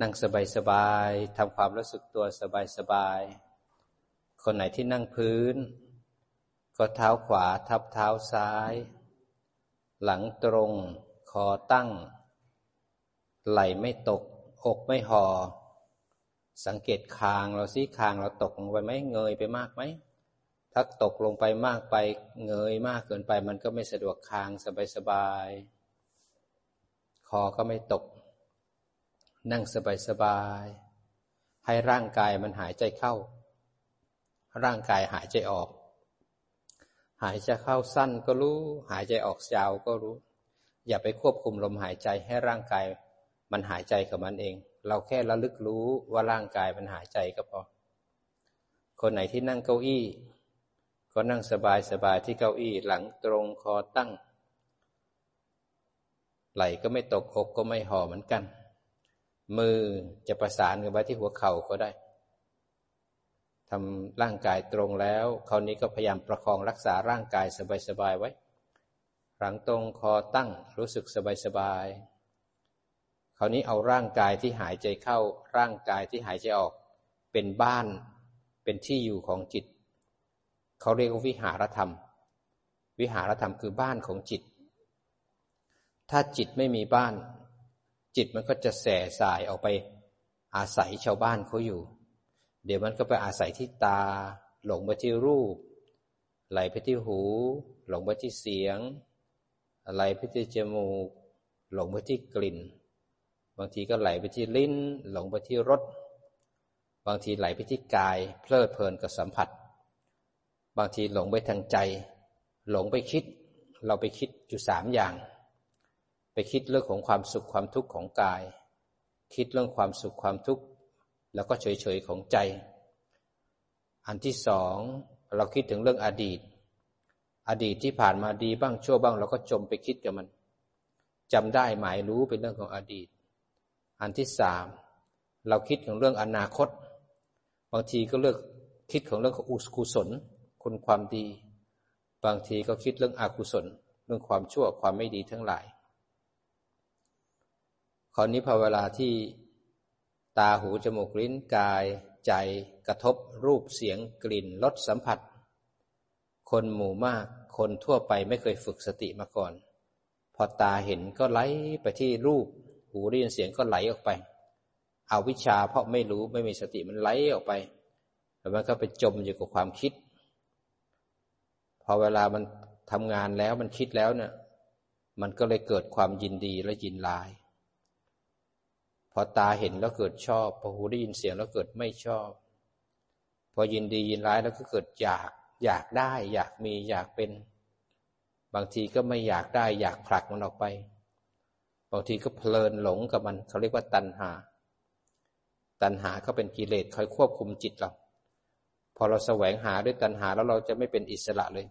นั่งสบายๆทำความรู้สึกตัวสบายๆคนไหนที่นั่งพื้น ก็เท้าขวาทับเท้าซ้าย หลังตรงคอตั้ง ไหล่ไม่ตก อกไม่ห่อสังเกตคางเราซิคางเราตกลงไปไหมเงยไปมากไหมถ้าตกลงไปมากไปเงยมากเกินไป มันก็ไม่สะดวกคางสบายๆคอก็ไม่ตก นั่งสบายๆให้ร่างกายมันหายใจเข้า ร่างกายหายใจออก หายใจเข้าสั้นก็รู้ หายใจออกยาวก็รู้ อย่าไปควบคุมลมหายใจให้ร่างกายมันหายใจกับมันเอง เราแค่ระลึกรู้ว่าร่างกายมันหายใจก็พอ คนไหนที่นั่งเก้าอี้ ก็นั่งสบายสบายที่เก้าอี้หลังตรงคอตั้ง ไหลก็ไม่ตกอกก็ไม่ห่อเหมือนกัน มือจะประสานกันไว้ที่หัวเข่าก็ได้ทำร่างกายตรงแล้ว คราวนี้ก็พยายามประคองรักษาร่างกายสบายๆไว้ หลังตรงคอตั้งรู้สึกสบายๆ คราวนี้เอาร่างกายที่หายใจเข้า ร่างกายที่หายใจออก เป็นบ้านเป็นที่อยู่ของจิต เขาเรียกว่าวิหารธรรม วิหารธรรมคือบ้านของจิต ถ้าจิตไม่มีบ้าน จิตมันก็จะแส่สายออกไปอาศัยชาวบ้านเขาอยู่ เดี๋ยวมันก็ไปอาศัยที่ตา หลงไปที่รูป ไหลไปที่หู หลงไปที่เสียง ไหลไปที่จมูก หลงไปที่กลิ่น บางทีก็ไหลไปที่ลิ้น หลงไปที่รส บางทีไหลไปที่กาย เพลิดเพลินกับสัมผัส บางทีหลงไปทางใจ หลงไปคิด เราไปคิดอยู่สามอย่าง ไปคิดเรื่องของความสุขความทุกข์ของกาย คิดเรื่องความสุขความทุกข์ แล้วก็เฉยๆของใจ อันที่สองเราคิดถึงเรื่องอดีต อดีตที่ผ่านมาดีบ้างชั่วบ้าง เราก็จมไปคิดกับมันจำได้หมายรู้เป็นเรื่องของอดีต อันที่สามเราคิดถึงเรื่องอนาคต บางทีก็เลือกคิดของเรื่องของอุกุศลคุณความดี บางทีก็คิดเรื่องอกุศล เรื่องความชั่วความไม่ดีทั้งหลาย ราวนี้พอเวลาที่ตาหูจมูกลิ้นกายใจกระทบรูปเสียงกลิ่นรสสัมผัส คนหมู่มากคนทั่วไปไม่เคยฝึกสติมาก่อน พอตาเห็นก็ไหลไปที่รูป หูได้ยินเสียงก็ไหลออกไปเอาวิชาเพราะไม่รู้ไม่มีสติมันไหลออกไปแล้วมันก็ไปจมอยู่กับความคิด พอเวลามันทำงานแล้วมันคิดแล้วเนี่ยมันก็เลยเกิดความยินดีและยินลาย พอตาเห็นแล้วเกิดชอบ พอหูได้ยินเสียงแล้วเกิดไม่ชอบ พอยินดียินร้ายแล้วก็เกิดอยาก อยากได้ อยากมีอยากเป็น บางทีก็ไม่อยากได้ อยากผลักมันออกไป บางทีก็เพลินหลงกับมัน เขาเรียกว่าตัณหา ตัณหาก็เป็นกิเลสคอยควบคุมจิตเราพอเราแสวงหาด้วยตัณหาแล้วเราจะไม่เป็นอิสระเลย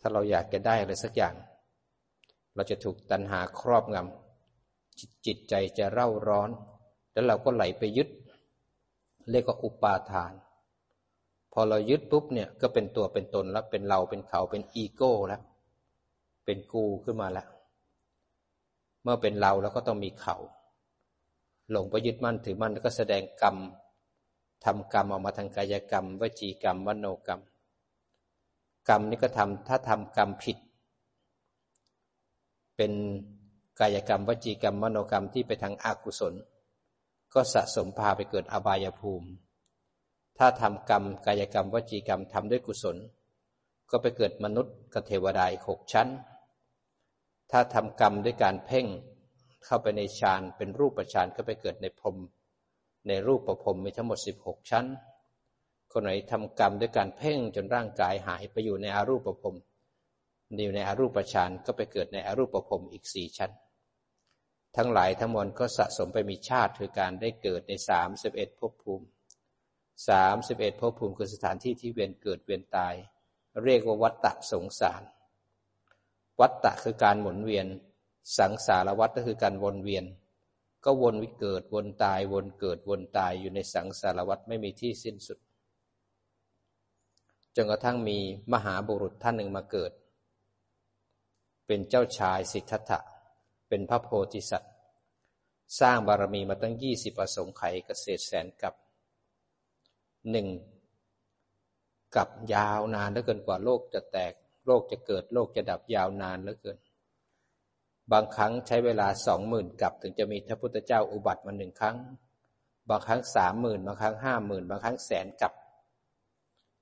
ถ้าเราอยากจะได้อะไรสักอย่าง เราจะถูกตัณหาครอบงำ จิตใจจะเร่าร้อน แล้วเราก็ไหลไปยึด เรียกว่าอุปาทาน พอเรายึดปุ๊บเนี่ยก็เป็นตัวเป็นตนแล้วเป็นเราเป็นเขาเป็นอีโก้แล้ว เป็นกูขึ้นมาแล้ว เมื่อเป็นเราแล้วก็ต้องมีเขา หลงไปยึดมั่นถือมั่นแล้วก็แสดงกรรมทำกรรมออกมาทางกายกรรม วจีกรรมวโนกรรม กรรมนี่ก็ทำถ้าทำกรรมผิด เป็น กายกรรม วจีกรรม มโนกรรมที่ไปทางอากุศล ก็สะสมพาไปเกิดอบายภูมิ ถ้าทำกรรมกายกรรม วจีกรรมทำด้วยกุศล ก็ไปเกิดมนุษย์กับเทวดาอีกหกชั้น ถ้าทำกรรมด้วยการเพ่งเข้าไปในฌานเป็นรูปฌานก็ไปเกิดในพรม ในรูปประพรมมีทั้งหมดสิบหกชั้น คนไหนทำกรรมด้วยการเพ่งจนร่างกายหายไปอยู่ในอารูปประพรมอยู่ในอารูปฌานก็ไปเกิดในอารูปประพรมอีกสี่ชั้น ทั้งหลายทั้งมวลก็สะสมไปมีชาติคือการได้เกิดในสามสิบเอ็ดภพภูมิสามสิบเอ็ดภพภูมิคือสถานที่ที่เวียนเกิดเวียนตาย เรียกว่าวัฏฏะสงสาร วัฏฏะคือการหมุนเวียน สังสารวัฏก็คือการวนเวียน ก็วนวิเกิดวนตายวนเกิดวนตายอยู่ในสังสารวัฏไม่มีที่สิ้นสุดจนกระทั่งมีมหาบุรุษท่านหนึ่งมาเกิด เป็นเจ้าชายสิทธัตถะ เป็นพระโพธิสัตว์ สร้างบารมีมาตั้งยี่สิบอสงไขยเกษตรแสนกับหนึ่งกับยาวนานเหลือเกินกว่าโลกจะแตก โลกจะเกิดโลกจะดับยาวนานเหลือเกิน บางครั้งใช้เวลาสองหมื่นกับ ถึงจะมีพระพุทธเจ้าอุบัติมาหนึ่งครั้ง บางครั้งสามหมื่นบางครั้งห้าหมื่นบางครั้งแสนกับ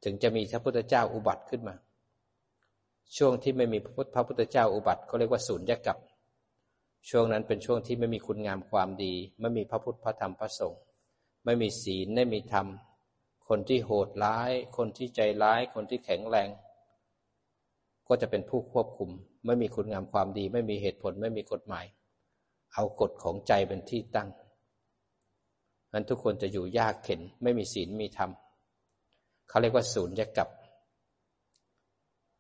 ถึงจะมีพระพุทธเจ้าอุบัติขึ้นมา ช่วงที่ไม่มีพระพุทธเจ้าอุบัติเขาเรียกว่าศูนย์ยกับ ช่วงนั้นเป็นช่วงที่ไม่มีคุณงามความดี ไม่มีพระพุทธพระธรรมพระสงฆ์ไม่มีศีลไม่มีธรรม คนที่โหดร้าย คนที่ใจร้าย คนที่แข็งแรง ก็จะเป็นผู้ควบคุม ไม่มีคุณงามความดี ไม่มีเหตุผลไม่มีกฎหมาย เอากฎของใจเป็นที่ตั้งนั้นทุกคนจะอยู่ยากเข็น ไม่มีศีลมีธรรมเขาเรียกว่าศูนย์ยกับ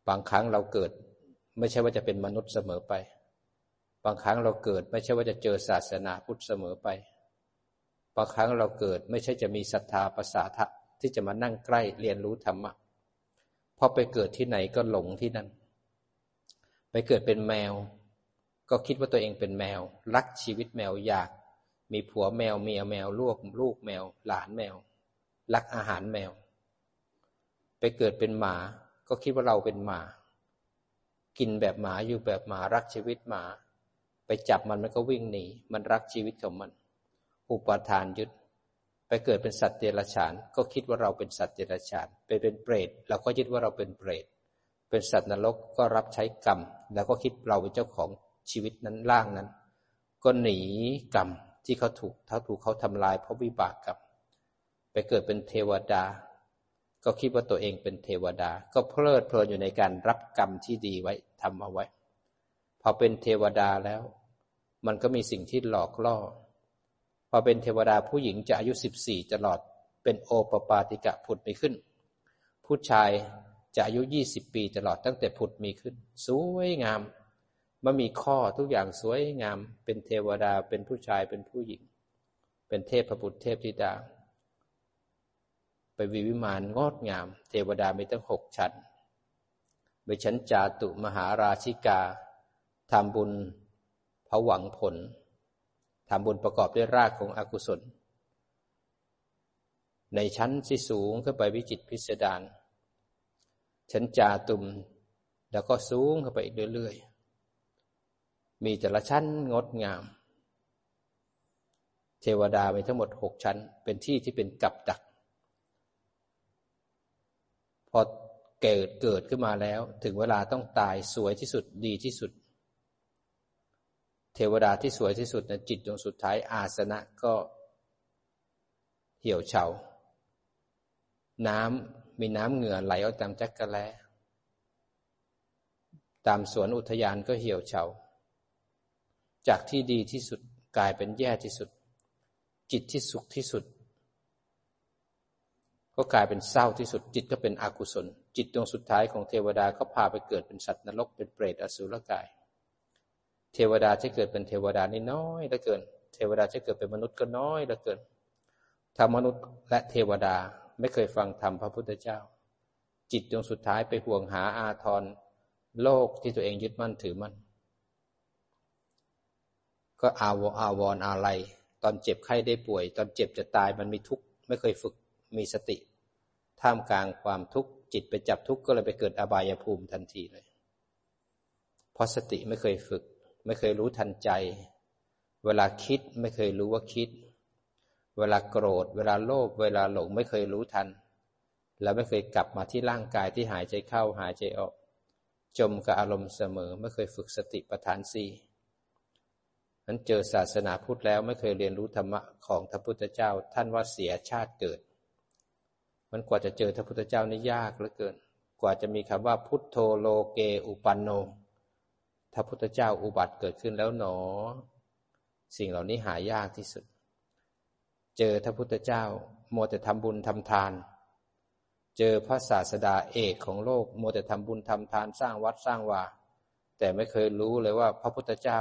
บางครั้งเราเกิด ไม่ใช่ว่าจะเป็นมนุษย์เสมอไป บางครั้งเราเกิดไม่ใช่ว่าจะเจอศาสนาพุทธเสมอไป บางครั้งเราเกิดไม่ใช่จะมีศรัทธาภาษาทะที่จะมานั่งใกล้เรียนรู้ธรรมะ พอไปเกิดที่ไหนก็หลงที่นั่น ไปเกิดเป็นแมว ก็คิดว่าตัวเองเป็นแมว รักชีวิตแมวอยาก มีผัวแมวเมียแมวลูกลูกแมว หลานแมว รักอาหารแมว ไปเกิดเป็นหมา ก็คิดว่าเราเป็นหมา กินแบบหมาอยู่แบบหมารักชีวิตหมา จับมันมันก็วิ่งหนี มันรักชีวิตของมัน อุปทานยึด ไปเกิดเป็นสัตว์เดรัจฉาน ก็คิดว่าเราเป็นสัตว์เดรัจฉาน ไปเป็นเปรตเราก็ยึดว่าเราเป็นเปรต เป็นสัตว์นรกก็รับใช้กรรม แล้วก็คิดเราเป็นเจ้าของชีวิตนั้นล่างนั้น ก็หนีกรรมที่เขาถูกเขาถูกเขาทำลายเพราะวิบากกรรม ไปเกิดเป็นเทวดา ก็คิดว่าตัวเองเป็นเทวดา ก็เพลิดเพลินอยู่ในการรับกรรมที่ดีไว้ทำเอาไว้ พอเป็นเทวดาแล้ว มันก็มีสิ่งที่หลอกล่อ พอเป็นเทวดาผู้หญิงจะอายุสิบสี่ตลอด เป็นโอปปาติกะผุดมีขึ้น ผู้ชายจะอายุยี่สิบปีตลอดตั้งแต่ผุดมีขึ้น สวยงาม มันมีข้อทุกอย่างสวยงาม เป็นเทวดา เป็นผู้ชายเป็นผู้หญิง เป็นเทพพระบุตรเทพธิดา ไปวิวิมานงดงาม เทวดามีตั้งหกชั้นไปชั้นจาตุมหาราชิกาทำบุญ ผวังผลทำบุญประกอบด้วยรากของอกุศล ในชั้นที่สูงขึ้นไปวิจิตพิสดารชั้นจาตุมแล้วก็สูงขึ้นไปอีกเรื่อยๆ มีแต่ละชั้นงดงาม เทวดามีทั้งหมดหกชั้น เป็นที่ที่เป็นกับดัก พอเกิดเกิดขึ้นมาแล้ว ถึงเวลาต้องตายสวยที่สุดดีที่สุด เทวดาที่สวยที่สุดนะจิตดวงสุดท้ายอาสนะก็เหี่ยวเฉา น้ำมีน้ำเหงื่อไหลออกตามจักระแล ตามสวนอุทยานก็เหี่ยวเฉา จากที่ดีที่สุดกลายเป็นแย่ที่สุด จิตที่สุขที่สุด ก็กลายเป็นเศร้าที่สุด จิตก็เป็นอกุศล จิตดวงสุดท้ายของเทวดาก็พาไปเกิดเป็นสัตว์นรกเป็นเปรตอสุรกาย เทวดาที่เกิดเป็นเทวดานี่น้อยเหลือเกิน เทวดาที่เกิดเป็นมนุษย์ก็น้อยเหลือเกินถ้ามนุษย์และเทวดาไม่เคยฟังธรรมพระพุทธเจ้า จิตดวงสุดท้ายไปห่วงหาอาทรโลกที่ตัวเองยึดมั่นถือมั่นก็อาวอาวรอะไรตอนเจ็บไข้ได้ป่วย ตอนเจ็บจะตายมันมีทุกข์ไม่เคยฝึกมีสติ ท่ามกลางความทุกข์จิตไปจับทุกข์ก็เลยไปเกิดอบายภูมิทันทีเลย เพราะสติไม่เคยฝึก ไม่เคยรู้ทันใจ เวลาคิดไม่เคยรู้ว่าคิด เวลาโกรธ เวลาโลภเวลาหลงไม่เคยรู้ทัน แล้วไม่เคยกลับมาที่ร่างกายที่หายใจเข้าหายใจออก จมกับอารมณ์เสมอ ไม่เคยฝึกสติปัฏฐานสี่นั้นเจอศาสนาพุทธแล้วไม่เคยเรียนรู้ธรรมะของพระพุทธเจ้า ท่านว่าเสียชาติเกิด มันกว่าจะเจอพระพุทธเจ้านี่ยากเหลือเกิน กว่าจะมีคำว่าพุทโธโลเกอุปันโน ถ้าพุทธเจ้าอุบัติเกิดขึ้นแล้วหนอ สิ่งเหล่านี้หายากที่สุด เจอพระพุทธเจ้าโมแต่ทำบุญทำทาน เจอพระศาสดาเอกของโลกโมแต่ทำบุญทำทานสร้างวัดสร้างวาแต่ไม่เคยรู้เลยว่าพระพุทธเจ้า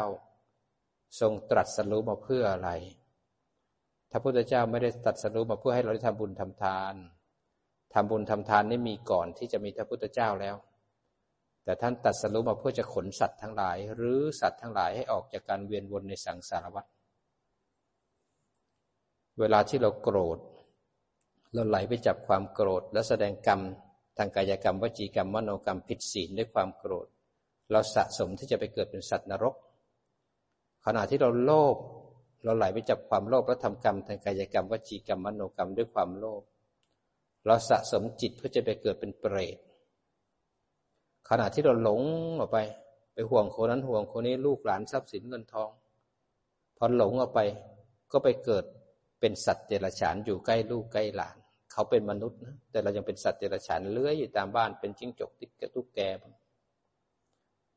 ทรงตรัสรู้มาเพื่ออะไรพระพุทธเจ้าไม่ได้ตรัสรู้มาเพื่อให้เราได้ทำบุญทำทานทำบุญทำทานนี่มีก่อนที่จะมีพระพุทธเจ้าแล้ว แต่ท่านตัดสรุปมาเพื่อจะขนสัตว์ทั้งหลาย หรือสัตว์ทั้งหลายให้ออกจากการเวียนวนในสังสารวัฏเวลาที่เราโกรธ เราไหลไปจับความโกรธ แล้วแสดงกรรมทางกายกรรมวจีกรรมมโนกรรมผิดศีลด้วยความโกรธ เราสะสมที่จะไปเกิดเป็นสัตว์นรก ขณะที่เราโลภเราไหลไปจับความโลภแล้วทำกรรมทางกายกรรมวจีกรรมมโนกรรมด้วยความโลภเราสะสมจิตเพื่อจะไปเกิดเป็นเปรต ขณะที่เราหลงออกไป ไปห่วงคนนั้นห่วงคนนี้ลูกหลานทรัพย์สินเงินทอง พอหลงออกไปก็ไปเกิดเป็นสัตว์เดรัจฉานอยู่ใกล้ลูกใกล้หลาน เขาเป็นมนุษย์นะแต่เรายังเป็นสัตว์เดรัจฉานเลื้อยอยู่ตามบ้านเป็นจิ้งจกติ๊กตุ๊กแก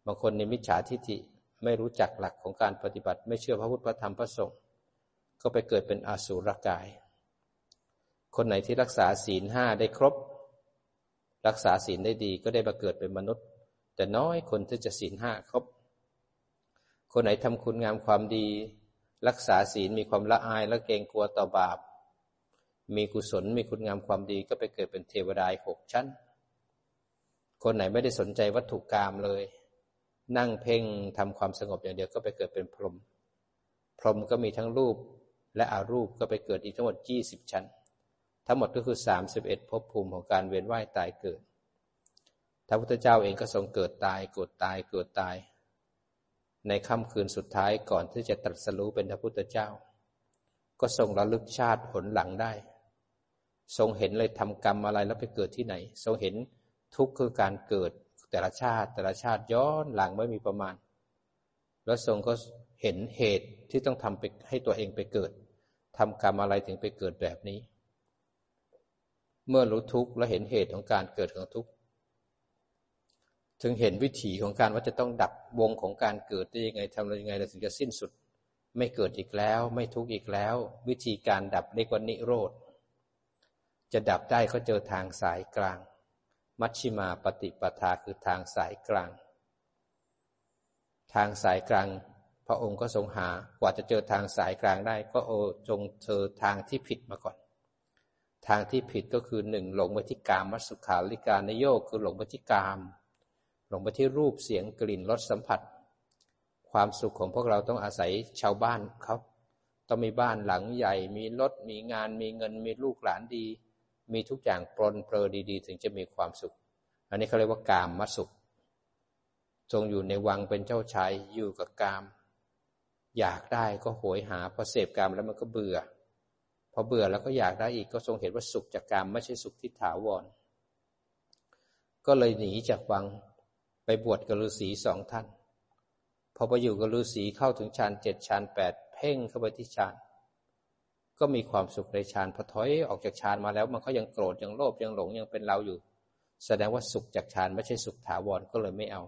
บางคนในมิจฉาทิฏฐิไม่รู้จักหลักของการปฏิบัติ ไม่เชื่อพระพุทธพระธรรมพระสงฆ์ก็ไปเกิดเป็นอสุรกาย คนไหนที่รักษาศีลห้าได้ครบ รักษาศีลได้ดีก็ได้มาเกิดเป็นมนุษย์ แต่น้อยคนที่จะศีลห้าครบ คนไหนทำคุณงามความดี รักษาศีลมีความละอายและเกรงกลัวต่อบาป มีกุศลมีคุณงามความดีก็ไปเกิดเป็นเทวดาหกชั้น คนไหนไม่ได้สนใจวัตถุกรรมเลย นั่งเพ่งทำความสงบอย่างเดียวก็ไปเกิดเป็นพรหมพรหมก็มีทั้งรูปและอารูปก็ไปเกิดอีกทั้งหมดยี่สิบชั้น ทั้งหมดก็คือสามสิบเอ็ดภพภูมิของการเวียนว่ายตายเกิดพระพุทธเจ้าเองก็ทรงเกิดตายเกิดตายเกิดตาย ในค่ำคืนสุดท้ายก่อนที่จะตรัสรู้เป็นพระพุทธเจ้า ก็ทรงระลึกชาติผลหลังได้ ทรงเห็นเลยทำกรรมอะไรแล้วไปเกิดที่ไหน ทรงเห็นทุกข์คือการเกิดแต่ละชาติ แต่ละชาติย้อนหลังไม่มีประมาณ แล้วทรงก็เห็นเหตุที่ต้องทำไปให้ตัวเองไปเกิดทำกรรมอะไรถึงไปเกิดแบบนี้ เมื่อรู้ทุกข์และเห็นเหตุของการเกิดของทุกข์ถึงเห็นวิถีของการว่าจะต้องดับวงของการเกิดได้ยังไงทำยังไงเราถึงจะสิ้นสุด ไม่เกิดอีกแล้ว ไม่ทุกข์อีกแล้ว วิธีการดับเรียกว่านิโรธจะดับได้ก็เจอทางสายกลาง มัชชิมาปฏิปทาคือทางสายกลาง ทางสายกลาง พระองค์ก็ทรงหากว่าจะเจอทางสายกลางได้ ก็โอจงเจอทางที่ผิดมาก่อน ทางที่ผิดก็คือหนึ่งหลงไปที่กามมัสุขาลิการนโยกคือหลงไปที่กาม หลงไปที่รูปเสียงกลิ่นรสสัมผัส ความสุขของพวกเราต้องอาศัยชาวบ้านเขาต้องมีบ้านหลังใหญ่ มีรถมีงานมีเงินมีลูกหลานดี มีทุกอย่างปลนเปลือดี ๆ ถึงจะมีความสุข อันนี้เขาเรียกว่ากามมาสุข ทรงอยู่ในวังเป็นเจ้าชายอยู่กับกาม อยากได้ก็โหยหาพอเสพกามแล้วมันก็เบื่อ พอเบื่อแล้วก็อยากได้อีกก็ทรงเห็นว่าสุขจากกามไม่ใช่สุขที่ถาวร ก็เลยหนีจากวังไปบวชกับฤาษีสองท่าน พอไปอยู่กับฤาษีเข้าถึงฌานเจ็ดฌานแปดเพ่งเข้าไปที่ฌานก็มีความสุขในฌานพอถอยออกจากฌานมาแล้ว มันก็ยังโกรธยังโลภยังหลงยังเป็นเราอยู่ แสดงว่าสุขจากฌานไม่ใช่สุขถาวรก็เลยไม่เอา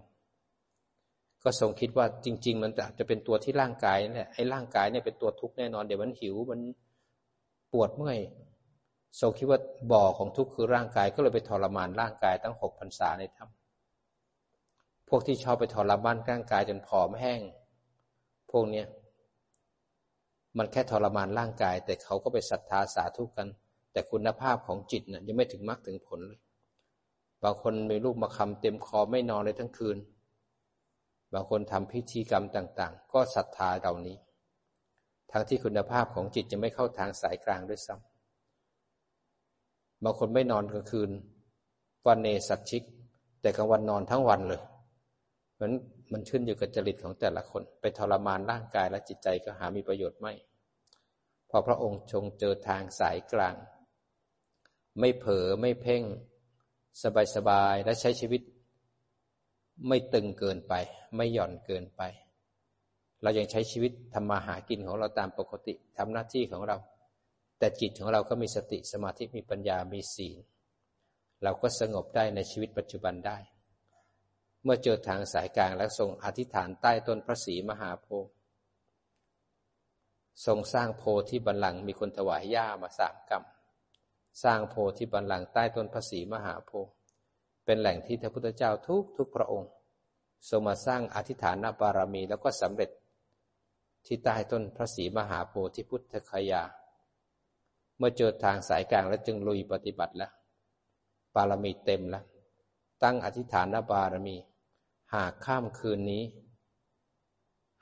ก็ทรงคิดว่าจริง ๆ มันจะเป็นตัวที่ร่างกายนี่ยไอ้ร่างกายเนี่ยเป็นตัวทุกข์แน่นอนเดี๋ยวมันหิวมัน ปวดเมื่อยทรงคิดว่าบ่อของทุกข์คือร่างกายก็เลยไปทรมานร่างกายตั้งหกพรรษาในถ้ำพวกที่ชอบไปทรมานร่างกายจนผอมแห้ง พวกเนี้ยมันแค่ทรมานร่างกาย แต่เขาก็ไปศรัทธาสาธุกัน แต่คุณภาพของจิตนะ่ะยังไม่ถึงมรรคถึงผลเลยบางคนมีลูกมาคำเต็มคอไม่นอนเลยทั้งคืน บางคนทำพิธีกรรมต่าง ๆ ก็ศรัทธาเหล่านี้ ทั้งที่คุณภาพของจิตจะไม่เข้าทางสายกลางด้วยซ้ำบางคนไม่นอนกลางคืน วันเนสักชิก แต่กลางวันนอนทั้งวันเลยมันมันขึ้นอยู่กับจริตของแต่ละคน ไปทรมานร่างกายและจิตใจก็หามีประโยชน์ไม่ พอพระองค์ทรงเจอทางสายกลาง ไม่เผลอไม่เพ่ง สบายๆและใช้ชีวิต ไม่ตึงเกินไป ไม่หย่อนเกินไป เรายังใช้ชีวิตทำมาหากินของเราตามปกติทำหน้าที่ของเรา แต่จิตของเราก็มีสติสมาธิมีปัญญามีศีล เราก็สงบได้ในชีวิตปัจจุบันได้ เมื่อเจอทางสายกลางแล้วทรงอธิษฐานใต้ต้นพระศรีมหาโพธิ์ทรงสร้างโพธิบัลลังก์มีคนถวายหญ้ามาสามกรรมสร้างโพธิบัลลังก์ใต้ต้นพระศรีมหาโพธิ์เป็นแหล่งที่พระพุทธเจ้าทุกทุกพระองค์ ทรงมาสร้างอธิษฐานบารมีแล้วก็สำเร็จ ที่ใต้ต้นพระศรีมหาโพธิพุทธคยา เมื่อเจอทางสายกลางแล้วจึงลุยปฏิบัติแล้วบารมีเต็มแล้ว ตั้งอธิษฐานบารมี หากข้ามคืนนี้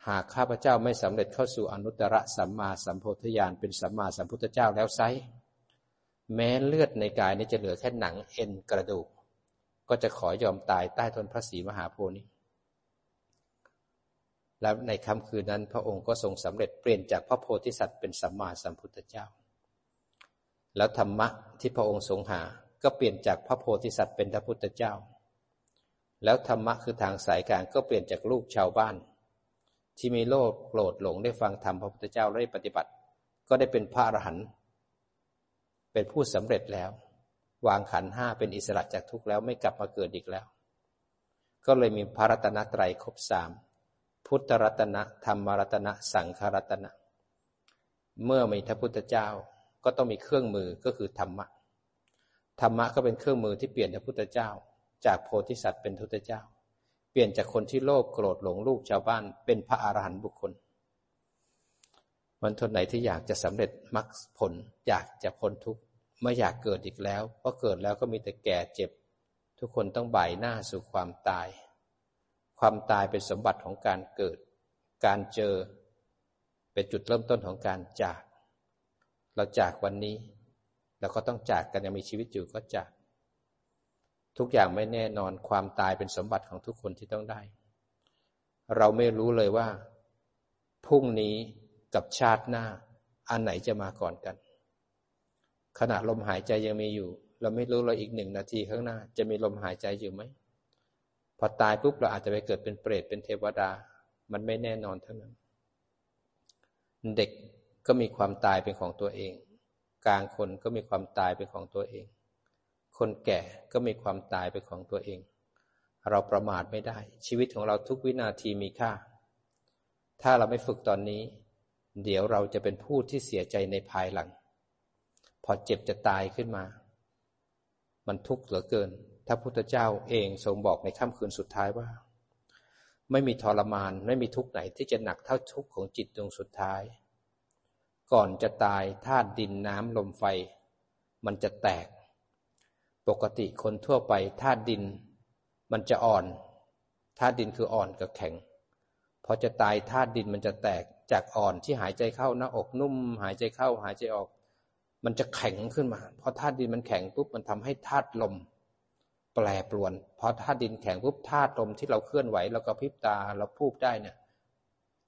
หากข้าพเจ้าไม่สำเร็จเข้าสู่อนุตตรสัมมาสัมโพธิญาณเป็นสัมมาสัมพุทธเจ้าแล้วไซแม้เลือดในกายนี้จะเหลือแค่หนังเอ็นกระดูก ก็จะขอยอมตายใต้ต้นพระศรีมหาโพธิ์นี้ แล้วในค่ำคืนนั้น พระองค์ก็ทรงสำเร็จเปลี่ยนจากพระโพธิสัตว์เป็นสัมมาสัมพุทธเจ้า แล้วธรรมะที่พระองค์ทรงหา ก็เปลี่ยนจากพระโพธิสัตว์เป็นพระพุทธเจ้า แล้วธรรมะคือทางสายกลางก็เปลี่ยนจากลูกชาวบ้าน ที่มีโลภโกรธหลงได้ฟังธรรมพระพุทธเจ้าและได้ปฏิบัติ ก็ได้เป็นพระอรหันต์เป็นผู้สำเร็จแล้ว วางขันห้าเป็นอิสระจากทุกข์แล้วไม่กลับมาเกิดอีกแล้ว ก็เลยมีพระรัตนตรัยครบสาม พุทธรัตนะธรรมรัตนะ สังฆรัตนะ เมื่อมีพระพุทธเจ้าก็ต้องมีเครื่องมือก็คือธรรมะธรรมะก็เป็นเครื่องมือที่เปลี่ยนพระพุทธเจ้า จากโพธิสัตว์เป็นพุทธเจ้า เปลี่ยนจากคนที่โลภโกรธหลงลูกชาวบ้านเป็นพระอรหันต์บุคคลมันทนไหนที่อยากจะสำเร็จมรรคผล อยากจะพ้นทุกข์ไม่อยากเกิดอีกแล้วเพราะเกิดแล้วก็มีแต่แก่เจ็บ ทุกคนต้องบ่ายหน้าสู่ความตาย ความตายเป็นสมบัติของการเกิด การเจอ เป็นจุดเริ่มต้นของการจาก เราจากวันนี้เราก็ต้องจากกันยังมีชีวิตอยู่ก็จาก ทุกอย่างไม่แน่นอนความตายเป็นสมบัติของทุกคนที่ต้องได้ เราไม่รู้เลยว่าพรุ่งนี้กับชาติหน้า อันไหนจะมาก่อนกัน ขณะลมหายใจยังมีอยู่ เราไม่รู้เลยอีกหนึ่งนาทีข้างหน้า จะมีลมหายใจอยู่ไหม พอตายปุ๊บเราอาจจะไปเกิดเป็นเปรตเป็นเทวดา มันไม่แน่นอนเทั้งนั้น เด็กก็มีความตายเป็นของตัวเอง กลางคนก็มีความตายเป็นของตัวเอง คนแก่ก็มีความตายเป็นของตัวเอง เราประมาทไม่ได้ ชีวิตของเราทุกวินาทีมีค่า ถ้าเราไม่ฝึกตอนนี้ เดี๋ยวเราจะเป็นผู้ที่เสียใจในภายหลัง พอเจ็บจะตายขึ้นมา มันทุกข์เหลือเกิน ถ้าพุทธเจ้าเองทรงบอกในค่ำคืนสุดท้ายว่า ไม่มีทรมานไม่มีทุกข์ไหนที่จะหนักเท่าทุกข์ของจิตดวงสุดท้าย ก่อนจะตายธาตุดินน้ำลมไฟ มันจะแตก ปกติคนทั่วไปธาตุดิน มันจะอ่อนธาตุดินคืออ่อนกับแข็งพอจะตายธาตุดินมันจะแตกจากอ่อนที่หายใจเข้าหน้าอกนุ่ม หายใจเข้าหายใจออก มันจะแข็งขึ้นมาพอธาตุดินมันแข็งปุ๊บมันทำให้ธาตุลม แปรปรวนพอธาตุดินแข็งปุ๊บธาตุลมที่เราเคลื่อนไหวเราก็พิบตาเราพูดได้เนี่ย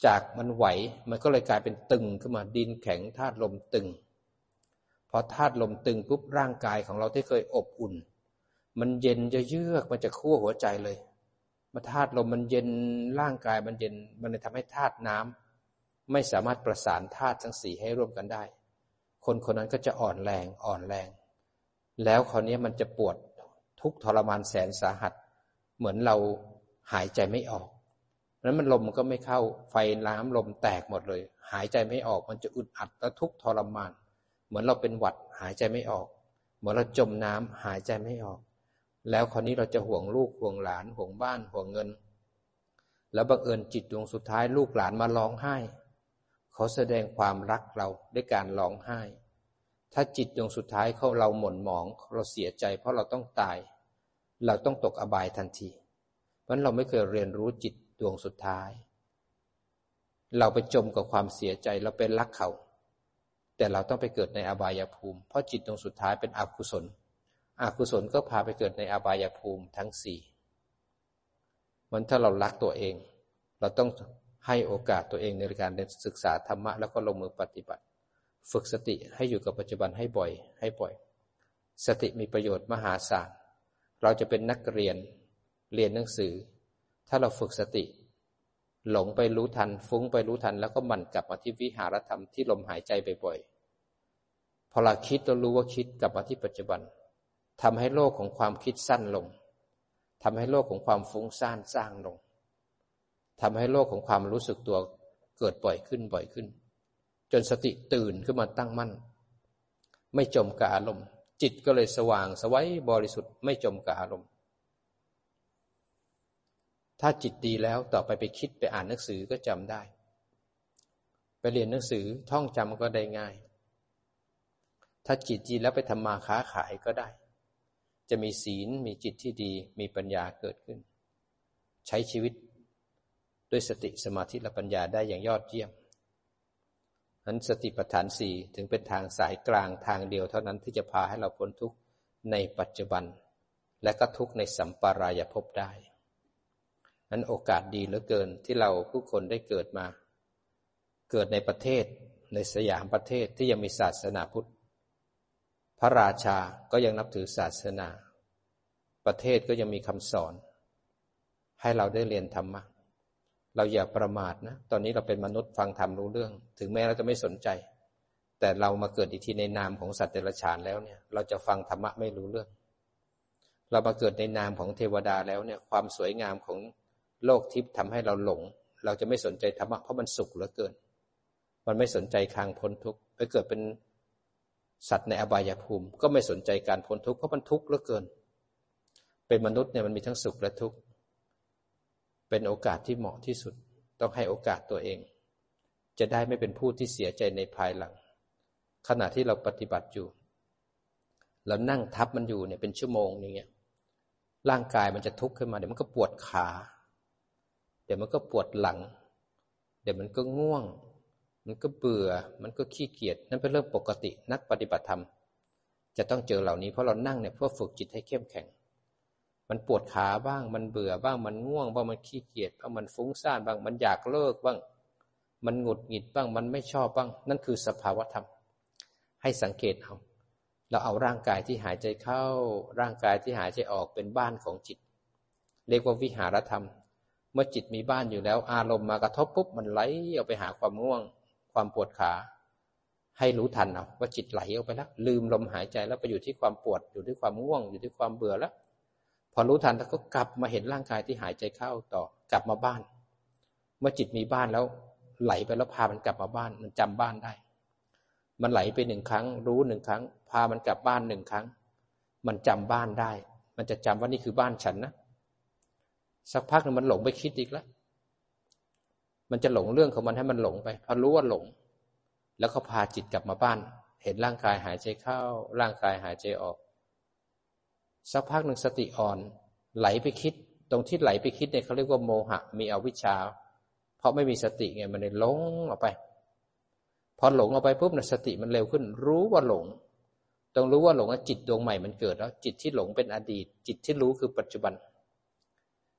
จากมันไหวมันก็เลยกลายเป็นตึงขึ้นมาดินแข็งธาตุลมตึงพอธาตุลมตึงปุ๊บร่างกายของเราที่เคยอบอุ่น มันเย็นจะเยือกมันจะคั่วหัวใจเลยมาธาตุลมมันเย็นร่างกายมันเย็นมันเลยทำให้ธาตุน้ำไม่สามารถประสานธาตุทั้งสี่ให้ร่วมกันได้ คนคนนั้นก็จะอ่อนแรงอ่อนแรง แล้วคราวนี้มันจะปวด ทุกทรมานแสนสาหัส เหมือนเราหายใจไม่ออกนั้นมันลมมันก็ไม่เข้าไฟน้ำลมแตกหมดเลย หายใจไม่ออกมันจะอึดอัดและทุกทรมาน เหมือนเราเป็นหวัดหายใจไม่ออก เหมือนเราจมน้ำหายใจไม่ออก แล้วคราวนี้เราจะห่วงลูกห่วงหลานห่วงบ้านห่วงเงิน แล้วบังเอิญจิตดวงสุดท้ายลูกหลานมาร้องไห้ เขาแสดงความรักเราด้วยการร้องไห้ ถ้าจิตดวงสุดท้ายเขาเราหม่นหมอง เราเสียใจ เพราะเราต้องตาย เราต้องตกอบายทันที เพราะเราไม่เคยเรียนรู้จิตดวงสุดท้าย เราไปจมกับความเสียใจเราเป็นรักเขา แต่เราต้องไปเกิดในอบายภูมิ เพราะจิตดวงสุดท้ายเป็นอกุศล อกุศลก็พาไปเกิดในอบายภูมิทั้งสี่มันถ้าเรารักตัวเอง เราต้องให้โอกาสตัวเองในการศึกษาธรรมะแล้วก็ลงมือปฏิบัติ ฝึกสติให้อยู่กับปัจจุบันให้บ่อย ให้บ่อย สติมีประโยชน์มหาศาล เราจะเป็นนักเรียนเรียนหนังสือ ถ้าเราฝึกสติ หลงไปรู้ทัน ฟุ้งไปรู้ทัน แล้วก็มันกลับมาที่วิหารธรรมที่ลมหายใจบ่อยๆ พอเราคิดเรารู้ว่าคิดกลับมาที่ปัจจุบันทำให้โลกของความคิดสั้นลงทำให้โลกของความฟุ้งซ่านสร้างลงทำให้โลกของความรู้สึกตัวเกิดบ่อยขึ้นบ่อยขึ้น จนสติตื่นขึ้นมาตั้งมั่น ไม่จมกับอารมณ์ จิตก็เลยสว่างสวัยบริสุทธิ์ไม่จมกับอารมณ์ ถ้าจิตดีแล้วต่อไปไปคิดไปอ่านหนังสือก็จำได้ ไปเรียนหนังสือท่องจำก็ได้ง่าย ถ้าจิตดีแล้วไปทำมาค้าขายก็ได้ จะมีศีลมีจิตที่ดีมีปัญญาเกิดขึ้น ใช้ชีวิตด้วยสติสมาธิและปัญญาได้อย่างยอดเยี่ยม นั้นสติปัฏฐานสี่ถึงเป็นทางสายกลางทางเดียวเท่านั้นที่จะพาให้เราพ้นทุกข์ในปัจจุบัน และก็ทุกข์ในสัมปรายภพได้ นั้นโอกาสดีเหลือเกินที่เราผู้คนได้เกิดมา เกิดในประเทศในสยามประเทศที่ยังมีศาสนาพุทธ พระราชาก็ยังนับถือศาสนา ประเทศก็ยังมีคำสอน ให้เราได้เรียนธรรมะ เราอย่าประมาทนะ ตอนนี้เราเป็นมนุษย์ฟังธรรมรู้เรื่อง ถึงแม้เราจะไม่สนใจ แต่เรามาเกิดอีกทีในนามของสัตว์เดรัจฉานแล้วเนี่ย เราจะฟังธรรมะไม่รู้เรื่อง เรามาเกิดในนามของเทวดาแล้วเนี่ย ความสวยงามของโลกทิพย์ทำให้เราหลง เราจะไม่สนใจธรรมะเพราะมันสุขเหลือเกิน มันไม่สนใจคางพ้นทุกข์ไปเกิดเป็นสัตว์ในอบายภูมิ ก็ไม่สนใจการพ้นทุกข์เพราะมันทุกข์เหลือเกิน เป็นมนุษย์เนี่ยมันมีทั้งสุขและทุกข์ เป็นโอกาสที่เหมาะที่สุด ต้องให้โอกาสตัวเอง จะได้ไม่เป็นผู้ที่เสียใจในภายหลัง ขณะที่เราปฏิบัติอยู่เรานั่งทับมันอยู่เนี่ยเป็นชั่วโมงอย่างเงี้ยร่างกายมันจะทุกข์ขึ้นมาเดี๋ยวมันก็ปวดขา เดี๋ยวมันก็ปวดหลัง เดี๋ยวมันก็ง่วง มันก็เบื่อ มันก็ขี้เกียจนั่นเป็นเรื่องปกตินักปฏิบัติธรรม จะต้องเจอเหล่านี้เพราะเรานั่งเนี่ยเพื่อฝึกจิตให้เข้มแข็ง มันปวดขาบ้าง มันเบื่อบ้าง มันง่วงบ้าง มันขี้เกียจบ้าง มันฟุ้งซ่านบ้าง มันอยากเลิกบ้าง มันหงุดหงิดบ้าง มันไม่ชอบบ้าง นั่นคือสภาวธรรม ให้สังเกตเอา เราเอาร่างกายที่หายใจเข้า ร่างกายที่หายใจออกเป็นบ้านของจิต เรียกว่าวิหารธรรม เมื่อจิตมีบ้านอยู่แล้ว อารมณ์มากระทบปุ๊บ มันไหลออกไปหาความง่วง ความปวดขา ให้รู้ทันเอาว่าจิตไหลออกไปแล้ว ลืมลมหายใจแล้วไปอยู่ที่ความปวด อยู่ที่ความง่วง อยู่ที่ความเบื่อแล้ว อรู้ทันแล้วก็กลับมาเห็นร่างกายที่หายใจเข้าต่อกลับมาบ้าน เมื่อจิตมีบ้านแล้วไหลไปแล้วพามันกลับมาบ้าน มันจำบ้านได้ มันไหลไปหนึ่งครั้ง รู้หนึ่งครั้ง พามันกลับบ้านหนึ่งครั้ง มันจำบ้านได้ มันจะจำว่านี่คือบ้านฉันนะสักพักหนึ่งมันหลงไปคิดอีกแล้วมันจะหลงเรื่องของมันให้มันหลงไปพอรู้ว่าหลง แล้วก็พาจิตกลับมาบ้าน เห็นร่างกายหายใจเข้า ร่างกายหายใจออก สักพักหนึ่งสติอ่อน ไหลไปคิด ตรงที่ไหลไปคิดเนี่ยเขาเรียกว่าโมหะ มีอวิชชา เพราะไม่มีสติไงมันเลยหลงออกไป พอหลงออกไปปุ๊บนะสติมันเร็วขึ้น รู้ว่าหลง ต้องรู้ว่าหลงจิตดวงใหม่มันเกิดแล้ว จิตที่หลงเป็นอดีต จิตที่รู้คือปัจจุบัน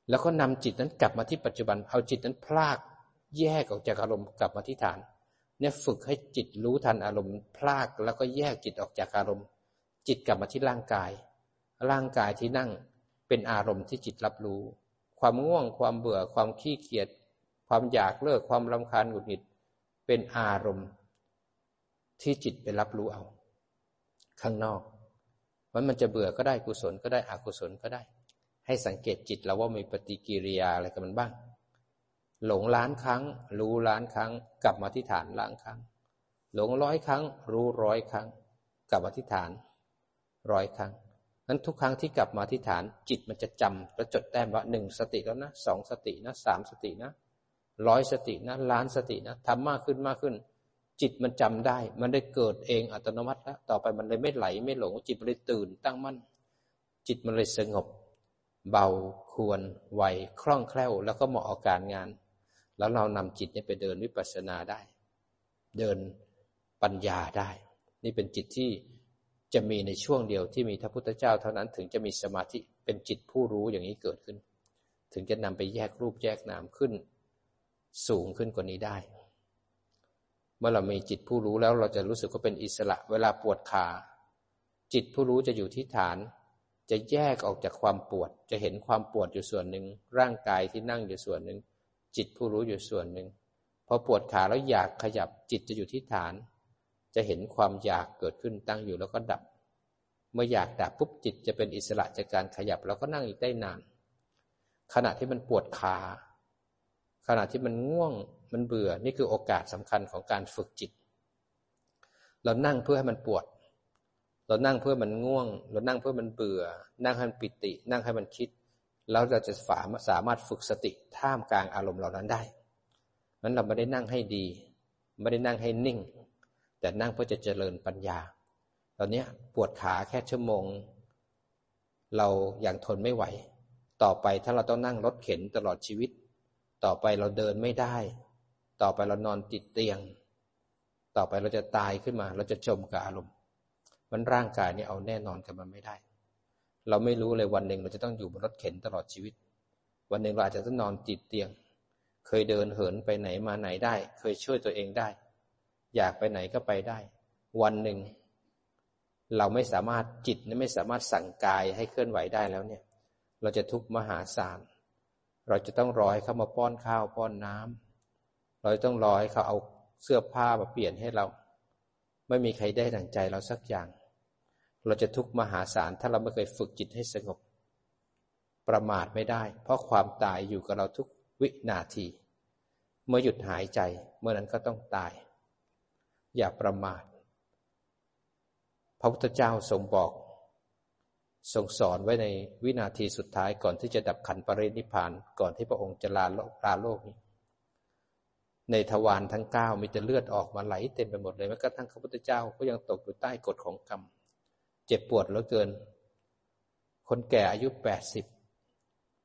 แล้วก็นำจิตนั้นกลับมาที่ปัจจุบัน เอาจิตนั้นพลากแยกออกจากอารมณ์กลับมาที่ฐาน เนี่ยฝึกให้จิตรู้ทันอารมณ์พลากแล้วก็แยกจิตออกจากอารมณ์ จิตกลับมาที่ร่างกาย ร่างกายที่นั่งเป็นอารมณ์ที่จิตรับรู้ ความง่วงความเบื่อความขี้เกียจความอยากเลิกความรำคาญหงุดหงิด เป็นอารมณ์ ที่จิตไปรับรู้เอา ข้างนอกมันมันจะเบื่อก็ได้กุศลก็ได้อกุศลก็ได้ ให้สังเกตจิตเราว่ามีปฏิกิริยาอะไรกับมันบ้าง หลงล้านครั้ง รู้ล้านครั้ง กลับมาที่ฐานล้านครั้ง หลงร้อยครั้ง รู้ร้อยครั้ง กลับมาที่ฐานร้อยครั้ง นั้นทุกครั้งที่กลับมาที่ฐานจิตมันจะจำแล้วจดแต้มว่าหนึ่งสติแล้วนะสองสตินะสามสตินะร้อยสตินะล้านสตินะทำมากขึ้นมากขึ้น จิตมันจำได้ มันได้เกิดเองอัตโนมัติแล้วต่อไปมันเลยไม่ไหลไม่หลง จิตมันเลยตื่นตั้งมั่น จิตมันเลยสงบ เบาควรไวคล่องแคล่ว แล้วก็เหมาะกับการงาน แล้วเรานำจิตนี้ไปเดินวิปัสสนาได้ เดินปัญญาได้ นี่เป็นจิตที่ จะมีในช่วงเดียวที่มีพระพุทธเจ้าเท่านั้นถึงจะมีสมาธิเป็นจิตผู้รู้อย่างนี้เกิดขึ้น ถึงจะนำไปแยกรูปแยกนามขึ้น สูงขึ้นกว่านี้ได้ เมื่อเรามีจิตผู้รู้แล้วเราจะรู้สึกว่าเป็นอิสระ เวลาปวดขา จิตผู้รู้จะอยู่ที่ฐาน จะแยกออกจากความปวด จะเห็นความปวดอยู่ส่วนหนึ่ง ร่างกายที่นั่งอยู่ส่วนหนึ่ง จิตผู้รู้อยู่ส่วนหนึ่งพอปวดขาแล้วอยากขยับจิตจะอยู่ที่ฐาน จะเห็นความอยากเกิดขึ้นตั้งอยู่แล้วก็ดับ เมื่ออยากดับปุ๊บจิตจะเป็นอิสระจากการขยับ แล้วก็นั่งอีกได้นาน ขณะที่มันปวดขา ขณะที่มันง่วงมันเบื่อนี่คือโอกาสสำคัญของการฝึกจิต เรานั่งเพื่อให้มันปวด เรานั่งเพื่อมันง่วง เรานั่งเพื่อมันเบื่อ นั่งให้มันปิติ นั่งให้มันคิด แล้วเราจะสามารถสามารถฝึกสติท่ามกลางอารมณ์เหล่านั้นได้นั้นเราไม่ได้นั่งให้ดี ไม่ได้นั่งให้นิ่ง แต่นั่งเพื่อจะเจริญปัญญา ตอนนี้ปวดขาแค่ชั่วโมง เราอยัางทนไม่ไหว ต่อไปถ้าเราต้องนั่งรถเข็นตลอดชีวิต ต่อไปเราเดินไม่ได้ ต่อไปเรานอนติดเตียง ต่อไปเราจะตายขึ้นมา เราจะจมกับอารมณ์ มันร่างกายนี่เอาแน่นอนกับมันไม่ได้ เราไม่รู้เลยวันหนึ่งเราจะต้องอยู่บนรถเข็นตลอดชีวิต วันหนึ่งเราอาจจะต้องนอนติดเตียง เคยเดินเหินไปไหนมาไหนได้ เคยช่วยตัวเองได้ อยากไปไหนก็ไปได้ วันหนึ่ง เราไม่สามารถจิตไม่สามารถสั่งกายให้เคลื่อนไหวได้แล้วเนี่ย เราจะทุกข์มหาศาล เราจะต้องรอให้เขามาป้อนข้าวป้อนน้ำเราต้องรอให้เขาเอาเสื้อผ้ามาเปลี่ยนให้เรา ไม่มีใครได้ดังใจเราสักอย่าง เราจะทุกข์มหาศาลถ้าเราไม่เคยฝึกจิตให้สงบ ประมาทไม่ได้ เพราะความตายอยู่กับเราทุกวินาที เมื่อหยุดหายใจเมื่อนั้นก็ต้องตาย อย่าประมาทพระพุทธเจ้าทรงบอกทรงสอนไว้ในวินาทีสุดท้ายก่อนที่จะดับขันปรินิพานก่อนที่พระองค์จะลาโลกลาโลกนี้ ในทวารทั้งเก้ามีแต่เลือดออกมาไหลเต็มไปหมดเลยแม้กระทั่งพระพุทธเจ้าก็ยังตกอยู่ใต้กฎของกรรม เจ็บปวดเหลือเกิน คนแก่อายุแปดสิบ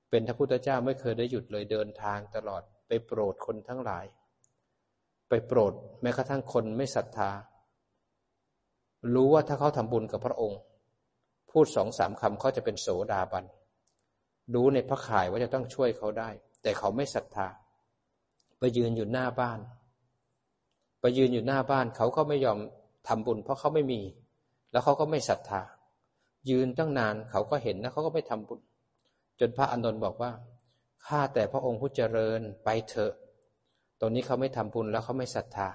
เป็นพระพุทธเจ้าไม่เคยได้หยุดเลยเดินทางตลอดไปโปรดคนทั้งหลาย ไปโปรด แม้กระทั่งคนไม่ศรัทธา รู้ว่าถ้าเขาทำบุญกับพระองค์ พูดสองสามคำเขาจะเป็นโสดาบัน รู้ในพระข่ายว่าจะต้องช่วยเขาได้ แต่เขาไม่ศรัทธา ไปยืนอยู่หน้าบ้าน ไปยืนอยู่หน้าบ้าน เขาก็ไม่ยอมทำบุญ เพราะเขาไม่มี แล้วเขาก็ไม่ศรัทธา ยืนตั้งนานเขาก็เห็นนะเขาก็ไม่ทำบุญ จนพระอานนท์บอกว่าข้าแต่พระองค์ผู้เจริญไปเถอะ รงนี้เขาไม่ทำบุญแล้วเขาไม่ศรัทธา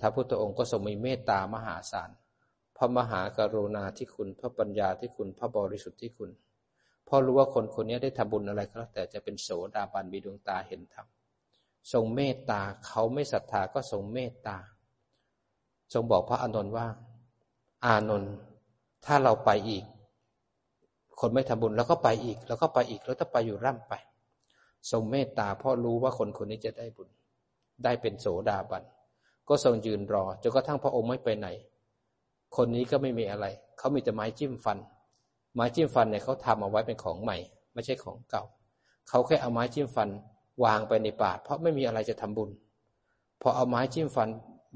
ท้าพุทธองค์ก็ทรงมีเมตตามหาศาลพระมหากรุณาที่คุณพระปัญญาที่คุณพระบริสุทธิ์ที่คุณพอรู้ว่าคนคนนี้ได้ทำบุญอะไรก็แล้วแต่จะเป็นโสดาบันมีดวงตาเห็นธรรมทรงเมตตาเขาไม่ศรัทธาก็ทรงเมตตา ทรงบอกพระอานนท์ว่า อานนท์ถ้าเราไปอีก คนไม่ทำบุญแล้วก็ไปอีก แล้วก็ไปอีกแล้วถ้าไปอยู่ร่ำไป ทรงเมตตาเพราะรู้ว่าคนคนนี้จะได้บุญ ได้เป็นโสดาบัน ก็ทรงยืนรอจนกระทั่งพระองค์ไม่ไปไหน คนนี้ก็ไม่มีอะไร เขามีแต่ไม้จิ้มฟัน ไม้จิ้มฟันเนี่ยเขาทำเอาไว้เป็นของใหม่ ไม่ใช่ของเก่า เขาแค่เอาไม้จิ้มฟัน วางไปในบาตรเพราะไม่มีอะไรจะทำบุญ พอเอาไม้จิ้มฟัน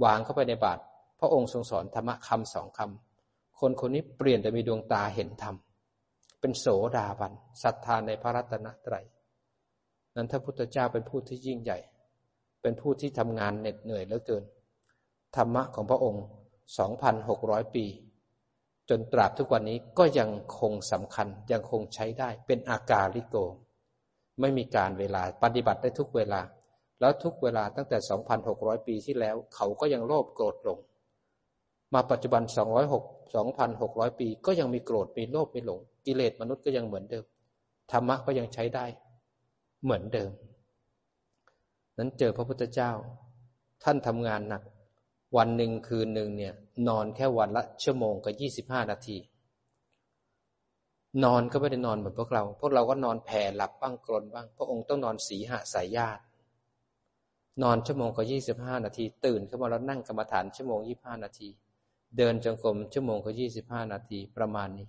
วางเข้าไปในบาตรพระองค์ทรงสอนธรรมะคำสองคำคนคนนี้เปลี่ยนแต่มีดวงตาเห็นธรรม เป็นโสดาบันศรัทธาในพระรัตนตรัย นั้นถ้าพุทธเจ้าเป็นผู้ที่ยิ่งใหญ่ เป็นผู้ที่ทำงานเหน็ดเหนื่อยเหลือเกิน ธรรมะของพระองค์ 2,600 ปี จนตราบทุกวันนี้ก็ยังคงสำคัญยังคงใช้ได้เป็นอากาลิโก ไม่มีการเวลาปฏิบัติได้ทุกเวลา แล้วทุกเวลาตั้งแต่ 2,600 ปีที่แล้ว เขาก็ยังโลภโกรธหลง มาปัจจุบัน 206 2,600 ปี ก็ยังมีโกรธมีโลภมีหลง กิเลสมนุษย์ก็ยังเหมือนเดิมธรรมะก็ยังใช้ได้ เหมือนเดิม นั้นเจอพระพุทธเจ้า ท่านทำงานหนัก วันหนึ่งคืนหนึ่งเนี่ย นอนแค่วันละชั่วโมงกับยี่สิบห้านาที นอนก็ไม่ได้นอนเหมือนพวกเรา พวกเราก็นอนแผ่หลับบ้างกลนบ้าง พระองค์ต้องนอนสีหะสายญาติ นอนชั่วโมงกับยี่สิบห้านาที ตื่นขึ้นมาแล้วนั่งกรรมฐานชั่วโมงยี่ห้านาที เดินจงกรมชั่วโมงกับยี่สิบห้านาทีประมาณนี้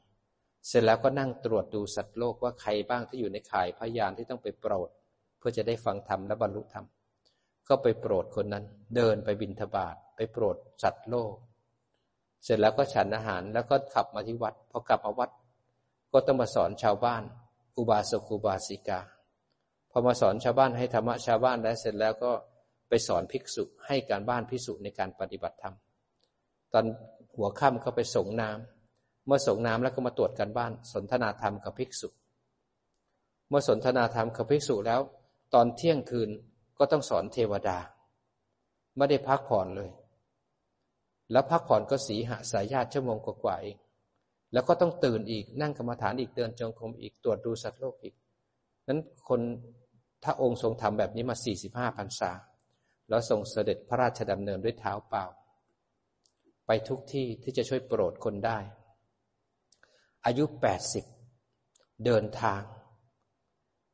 เสร็จแล้วก็นั่งตรวจดูสัตว์โลกว่าใครบ้างที่อยู่ในข่ายพยานที่ต้องไปโปรด เพื่อจะได้ฟังธรรมและบรรลุธรรม ก็ไปโปรดคนนั้น เดินไปบินทบาทไปโปรดสัตว์โลก เสร็จแล้วก็ฉันอาหารแล้วก็ขับมาที่วัดพอกลับมาวัด ก็ต้องมาสอนชาวบ้าน อุบาสกอุบาสิกาพอมาสอนชาวบ้านให้ธรรมะชาวบ้านแล้วเสร็จแล้วก็ไปสอนภิกษุให้การบ้านภิกษุในการปฏิบัติธรรม ตอนหัวค่ำก็ไปส่งน้ำ เมื่อส่งน้ำแล้วก็มาตรวจการบ้าน สนทนาธรรมกับภิกษุ เมื่อสนทนาธรรมกับภิกษุแล้ว ตอนเที่ยงคืนก็ต้องสอนเทวดา ไม่ได้พักผ่อนเลย แล้วพักผ่อนก็สีหาสายญาติชั่วโมงกว่าเองแล้วก็ต้องตื่นอีกนั่งกรรมฐานอีกเดินจงกรมอีกตรวจดูสัตว์โลกอีก นั้นคนถ้าองค์ทรงทำแบบนี้มาสี่สิบห้าพรรษา แล้วทรงเสด็จพระราชดำเนินด้วยเท้าเปล่า ไปทุกที่ที่จะช่วยโปรดคนได้ อายุแปดสิบเดินทาง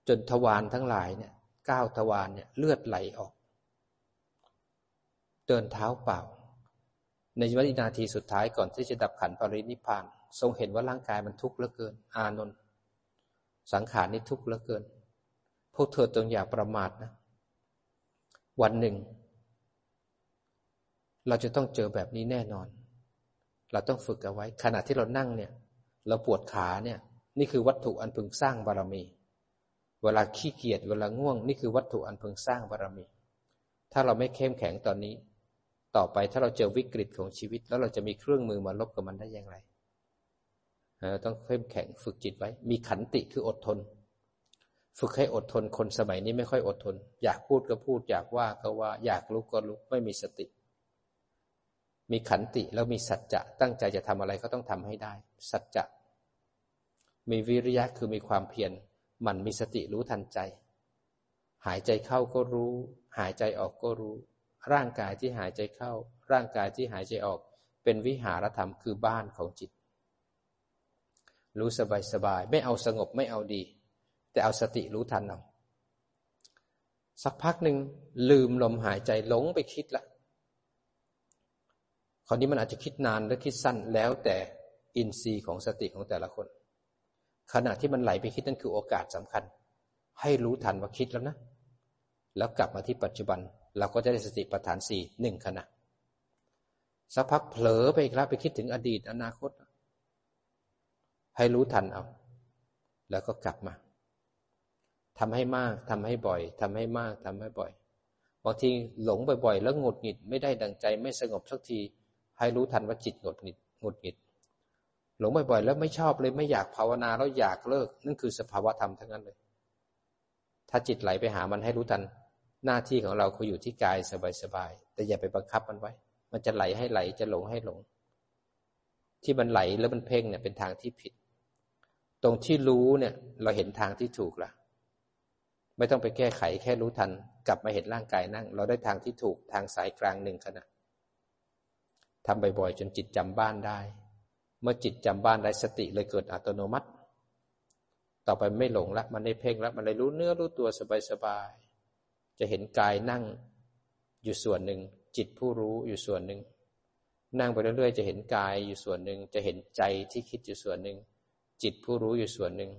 จนทวารทั้งหลายเนี่ยเก้าทวารเนี่ยเลือดไหลออก เดินเท้าเปล่า ในวินาทีสุดท้ายก่อนที่จะดับขันปรินิพาน ทรงเห็นว่าร่างกายมันทุกข์เหลือเกิน อานนท์สังขารนี่ทุกข์เหลือเกิน พวกเธอต้องอย่าประมาทนะ วันหนึ่ง เราจะต้องเจอแบบนี้แน่นอน เราต้องฝึกเอาไว้ ขณะที่เรานั่งเนี่ย เราปวดขาเนี่ย นี่คือวัตถุอันพึงสร้างบารมี เวลาขี้เกียจเวลาง่วง นี่คือวัตถุอันพึงสร้างบารมี ถ้าเราไม่เข้มแข็งตอนนี้ ต่อไปถ้าเราเจอวิกฤตของชีวิต แล้วเราจะมีเครื่องมือมาลบกับมันได้อย่างไรต้องเข้มแข็งฝึกจิตไว้ มีขันติคืออดทน ฝึกให้อดทนคนสมัยนี้ไม่ค่อยอดทน อยากพูดก็พูด อยากว่าก็ว่า อยากลุกก็ลุกไม่มีสติ มีขันติแล้วมีสัจจะตั้งใจจะทำอะไรก็ต้องทำให้ได้ สัจจะมีวิริยะคือมีความเพียรมันมีสติรู้ทันใจ หายใจเข้าก็รู้ หายใจออกก็รู้ ร่างกายที่หายใจเข้า ร่างกายที่หายใจออก เป็นวิหารธรรมคือบ้านของจิต รู้สบายสบายไม่เอาสงบไม่เอาดี แต่เอาสติรู้ทันเอาสักพักหนึ่งลืมลมหายใจหลงไปคิดละ ราวนี้มันอาจจะคิดนานหรือคิดสั้นแล้วแต่อินทรีย์ของสติของแต่ละคน ขณะที่มันไหลไปคิดนั่นคือโอกาสสำคัญ ให้รู้ทันว่าคิดแล้วนะ แล้วกลับมาที่ปัจจุบัน เราก็จะได้สติปัฏฐานสี่หนึ่งขณะสักพักเผลอไปอีกแล้วไปคิดถึงอดีตอนาคต ให้รู้ทันเอา แล้วก็กลับมาทำให้มากทำให้บ่อยทำให้มากทำให้บ่อยบางทีหลงบ่อยๆ แล้วหงุดหงิดไม่ได้ดังใจไม่สงบสักที ให้รู้ทันว่าจิตหงุดหงิดหงุดหงิด หลงบ่อยๆ แล้วไม่ชอบเลยไม่อยากภาวนาแล้วอยากเลิก นั่นคือสภาวะธรรมทั้งนั้นเลย ถ้าจิตไหลไปหามันให้รู้ทัน หน้าที่ของเราคืออยู่ที่กายสบายๆ แต่อย่าไปบังคับมันไว้ มันจะไหลให้ไหลจะหลงให้หลง ที่มันไหลแล้วมันเพ่งเนี่ยเป็นทางที่ผิด ตรงที่รู้เนี่ยเราเห็นทางที่ถูกละไม่ต้องไปแก้ไขแค่รู้ทัน กลับมาเห็นร่างกายนั่ง เราได้ทางที่ถูกทางสายกลางหนึ่งขณะ ทำบ่อยๆ จนจิตจำบ้านได้ เมื่อจิตจำบ้านได้สติเลยเกิดอัตโนมัติ ต่อไปไม่หลงละมันไม่เพ่งละมันเลยรู้เนื้อรู้ตัวสบายๆจะเห็นกายนั่งอยู่ส่วนหนึ่ง จิตผู้รู้อยู่ส่วนหนึ่ง นั่งไปเรื่อยๆ จะเห็นกายอยู่ส่วนหนึ่ง จะเห็นใจที่คิดอยู่ส่วนหนึ่ง จิตผู้รู้อยู่ส่วนหนึ่ง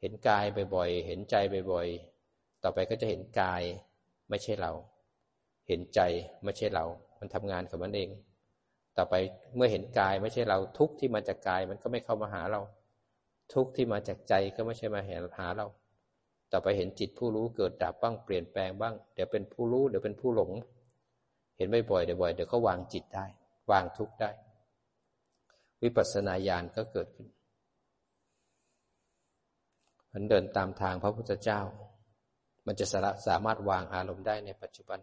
เห็นกายบ่อยๆ เห็นใจบ่อยๆ ต่อไปก็จะเห็นกายไม่ใช่เรา เห็นใจไม่ใช่เรา มันทำงานของมันเอง ต่อไปเมื่อเห็นกายไม่ใช่เราทุกที่มาจากกายมันก็ไม่เข้ามาหาเรา ทุกที่มาจากใจก็ไม่ใช่มาหาเรา ต่อไปเห็นจิตผู้รู้เกิดดับบ้างเปลี่ยนแปลงบ้าง เดี๋ยวเป็นผู้รู้เดี๋ยวเป็นผู้หลง เห็นบ่อยๆเดี๋ยวบ่อยเดี๋ยวก็วางจิตได้ วางทุกได้ วิปัสสนาญาณก็เกิดขึ้นมันเดินตามทางพระพุทธเจ้า มันจะสามารถวางอารมณ์ได้ในปัจจุบัน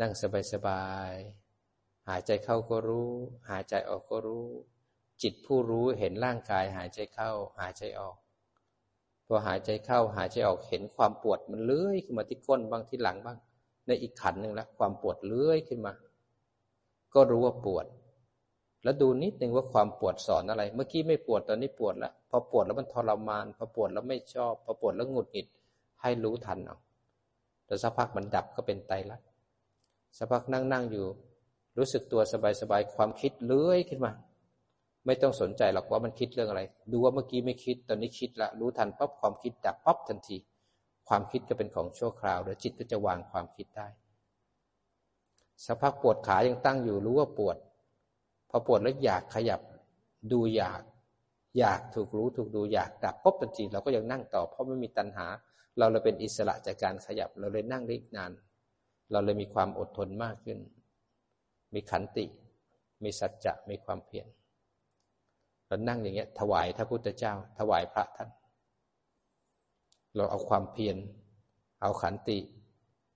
นั่งสบายๆ หายใจเข้าก็รู้ หายใจออกก็รู้ จิตผู้รู้เห็นร่างกาย หายใจเข้า หายใจออก พอหายใจเข้าหายใจออกเห็นความปวดมันเลื้อยขึ้นมาที่ก้นบ้างที่หลังบ้าง ในอีกขันหนึ่งแล้วความปวดเลื้อยขึ้นมา ก็รู้ว่าปวด แล้วดูนิดนึงว่าความปวดสอนอะไร เมื่อกี้ไม่ปวดตอนนี้ปวดแล้วพอปวดแล้วมันทรมานพอปวดแล้วไม่ชอบพอปวดแล้วหงุดหงิดให้รู้ทันเอาแต่สักพักมันดับก็เป็นไตรลักษณ์สักพักนั่งนั่งอยู่ รู้สึกตัวสบายสบายความคิดเลื้อยขึ้นมา ไม่ต้องสนใจหรอกว่ามันคิดเรื่องอะไร ดูว่าเมื่อกี้ไม่คิดตอนนี้คิดละรู้ทันปั๊บความคิดดับปั๊บทันที ความคิดก็เป็นของชั่วคราวเดี๋ยวจิตก็จะวางความคิดได้สักพักปวดขายังตั้งอยู่รู้ว่าปวด พอปวดแล้วอยากขยับดูอยาก อยากถูกรู้ถูกดูอยากดับปุ๊บทันทีเราก็ยังนั่งต่อ เพราะไม่มีตัณหา เราเลยเป็นอิสระจากการขยับเราเลยนั่งได้นาน เราเลยมีความอดทนมากขึ้น มีขันติ มีสัจจะ มีความเพียรเรานั่งอย่างเงี้ย ถวายพระพุทธเจ้า ถวายพระท่าน เราเอาความเพียร เอาขันติ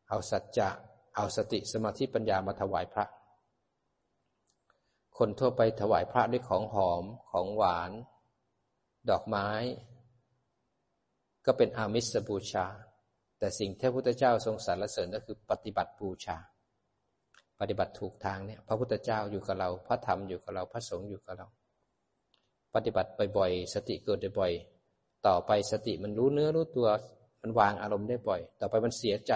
เอาสัจจะ เอาสติสมาธิปัญญามาถวายพระ คนทั่วไปถวายพระด้วยของหอม ของหวาน ดอกไม้ ก็เป็นอามิสบูชา แต่สิ่งที่พระพุทธเจ้าทรงสรรเสริญก็คือปฏิบัติบูชา ปฏิบัติถูกทางเนี่ยพระพุทธเจ้าอยู่กับเรา พระธรรมอยู่กับเราพระสงฆ์อยู่กับเรา ปฏิบัติบ่อยๆสติเกิดบ่อยต่อไปสติมันรู้เนื้อรู้ตัวมันวางอารมณ์ได้บ่อย ต่อไปมันเสียใจ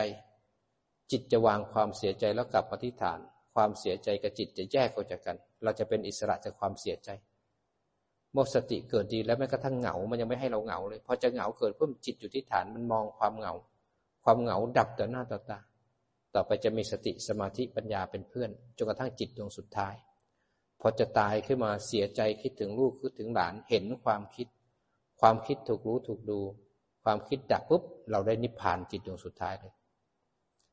จิตจะวางความเสียใจแล้วกลับมาที่ฐาน ความเสียใจกับจิตจะแยกออกจากกัน เราจะเป็นอิสระจากความเสียใจเมื่อสติเกิดดีแล้วแม้กระทั่งเหงา มันยังไม่ให้เราเหงาเลยพอจะเหงาเกิดเพิ่มจิตอยู่ที่ฐานมันมองความเหงา ความเหงาดับต่อหน้าต่อตา ต่อไปจะมีสติสมาธิปัญญาเป็นเพื่อนจนกระทั่งจิตดวงสุดท้าย พอจะตายขึ้นมาเสียใจคิดถึงลูกคิดถึงหลานเห็นความคิด ความคิดถูกรู้ถูกดู ความคิดดับปุ๊บเราได้นิพพานจิตดวงสุดท้ายเลย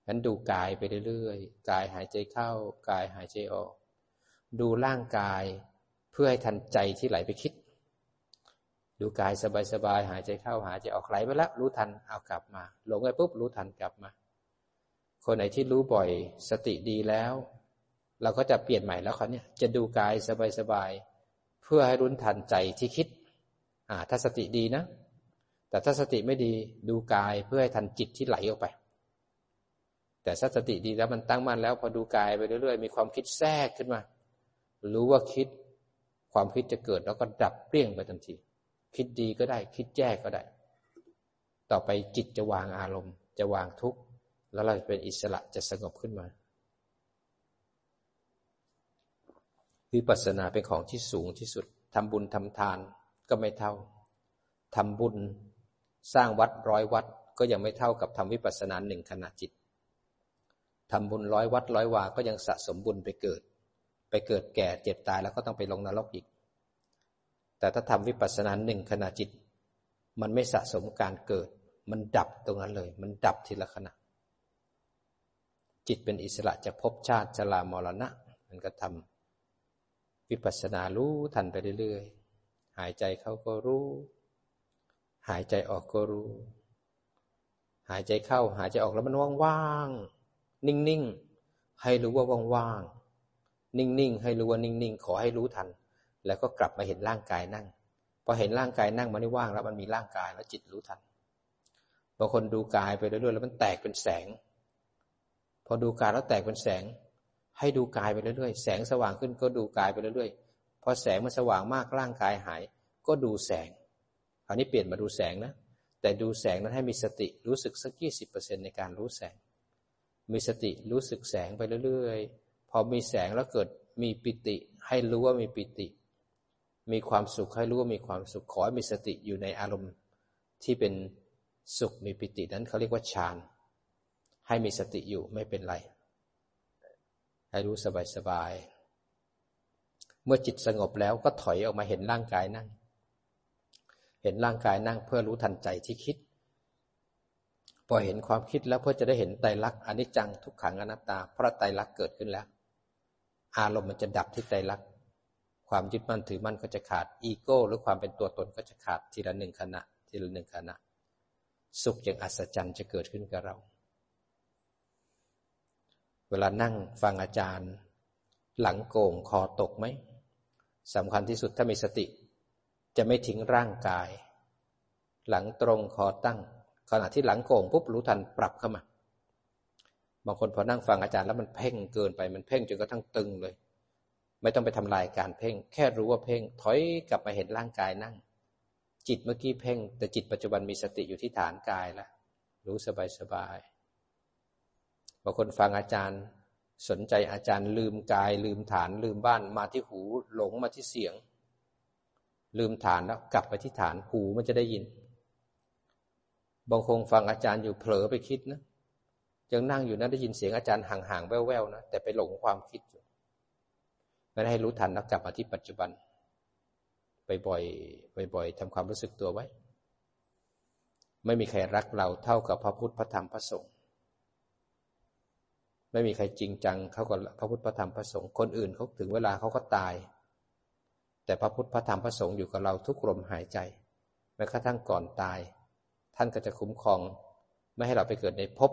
นั้นดูกายไปเรื่อยๆกายหายใจเข้ากายหายใจออก ดูร่างกายเพื่อให้ทันใจที่ไหลไปคิด ดูกายสบายๆหายใจเข้าหายใจออกไหลไปแล้วรู้ทันเอากลับมาหลงไปปุ๊บรู้ทันกลับมา คนไหนที่รู้บ่อยสติดีแล้ว เราก็จะเปลี่ยนใหม่แล้วเขาเนี่ยจะดูกายสบายๆเพื่อให้รุนทันใจที่คิดอ่าถ้าสติดีนะ แต่ถ้าสติไม่ดีดูกายเพื่อให้ทันจิตที่ไหลออกไป แต่ถ้าสติดีแล้วมันตั้งมั่นแล้ว พอดูกายไปเรื่อยๆ มีความคิดแทรกขึ้นมา รู้ว่าคิดความคิดจะเกิดแล้วก็ดับเปรี้ยงไปทันที คิดดีก็ได้ คิดแย่ก็ได้ ต่อไปจิตจะวางอารมณ์ จะวางทุกข์ แล้วเราจะเป็นอิสระจะสงบขึ้นมา วิปัสสนาเป็นของที่สูงที่สุดทำบุญทำทานก็ไม่เท่าทำบุญสร้างวัดร้อยวัดก็ยังไม่เท่ากับทำวิปัสสนาหนึ่งขณะจิตทำบุญร้อยวัดร้อยวา ก็ยังสะสมบุญไปเกิด ไปเกิดแก่เจ็บตายแล้วก็ต้องไปลงนรกอีก แต่ถ้าทำวิปัสสนาหนึ่งขณะจิต มันไม่สะสมการเกิด มันดับตรงนั้นเลย มันดับทีละขณะ จิตเป็นอิสระจะพบชาติชรามรณะ มันก็ทำวิปัสสนารู้ทันไปเรื่อยๆ หายใจเข้าก็รู้ หายใจออกก็รู้ หายใจเข้าหายใจออกแล้วมันว่างๆ นิ่งๆ ให้รู้ว่าว่างๆ นิ่งๆ ให้รู้ว่านิ่งๆ ขอให้รู้ทัน แล้วก็กลับมาเห็นร่างกายนั่ง พอเห็นร่างกายนั่งมันไม่ว่างแล้วมันมีร่างกายแล้วจิตรู้ทัน บางคนดูกายไปเรื่อยๆแล้วมันแตกเป็นแสง พอดูกายแล้วแตกเป็นแสง ให้ดูกายไปเรื่อยๆ แสงสว่างขึ้นก็ดูกายไปเรื่อยๆ พอแสงมันสว่างมากร่างกายหาย ก็ดูแสง คราวนี้เปลี่ยนมาดูแสงนะ แต่ดูแสงนั้นให้มีสติรู้สึกสักยี่สิบเปอร์เซ็นในการรู้แสง มีสติรู้สึกแสงไปเรื่อยๆ พอมีแสงแล้วเกิดมีปิติ ให้รู้ว่ามีปิติ มีความสุขให้รู้ว่ามีความสุข ขอให้มีสติอยู่ในอารมณ์ที่เป็นสุขมีปิตินั้นเขาเรียกว่าฌาน ให้มีสติอยู่ไม่เป็นไร ให้รู้สบายๆ เมื่อจิตสงบแล้วก็ถอยออกมาเห็นร่างกายนั่ง เห็นร่างกายนั่งเพื่อรู้ทันใจที่คิด พอเห็นความคิดแล้วเพื่อจะได้เห็นไตรลักษณ์อนิจจังทุกขังอนัตตา เพราะไตรลักษณ์เกิดขึ้นแล้ว อารมณ์มันจะดับที่ไตรลักษณ์ความยึดมั่นถือมั่นก็จะขาดอีโก้หรือความเป็นตัวตนก็จะขาดทีละหนึ่งขณะ ทีละหนึ่งขณะ สุขอย่างอัศจรรย์จะเกิดขึ้นกับเรา เวลานั่งฟังอาจารย์ หลังโก่งคอตกไหมสำคัญที่สุดถ้ามีสติ จะไม่ทิ้งร่างกาย หลังตรงคอตั้ง ขณะที่หลังโก่งปุ๊บรู้ทันปรับเข้ามาบางคนพอนั่งฟังอาจารย์แล้วมันเพ่งเกินไปมันเพ่งจนกระทั่งตึงเลย ไม่ต้องไปทำลายการเพ่ง แค่รู้ว่าเพ่ง ถอยกลับมาเห็นร่างกายนั่ง จิตเมื่อกี้เพ่ง แต่จิตปัจจุบันมีสติอยู่ที่ฐานกายแล้วรู้สบายสบาย บางคนฟังอาจารย์ สนใจอาจารย์ลืมกาย ลืมฐานลืมบ้านมาที่หูหลงมาที่เสียง ลืมฐานแล้วกลับไปที่ฐานหูมันจะได้ยิน บางคนฟังอาจารย์อยู่เผลอไปคิดนะยังนั่งอยู่นะได้ยินเสียงอาจารย์ห่างๆแว่วๆนะแต่ไปหลงความคิดอยู่ไม่ได้ให้รู้ทันแล้วกลับมาที่ปัจจุบันบ่อยๆบ่อยๆทำความรู้สึกตัวไว้ ไม่มีใครรักเราเท่ากับพระพุทธพระธรรมพระสงฆ์ ไม่มีใครจริงจังเขากับพระพุทธพระธรรมพระสงฆ์คนอื่นเขาถึงเวลาเขาก็ตาย แต่พระพุทธพระธรรมพระสงฆ์อยู่กับเราทุกลมหายใจแม้กระทั่งก่อนตาย ท่านก็จะคุ้มครอง ไม่ให้เราไปเกิดในภพ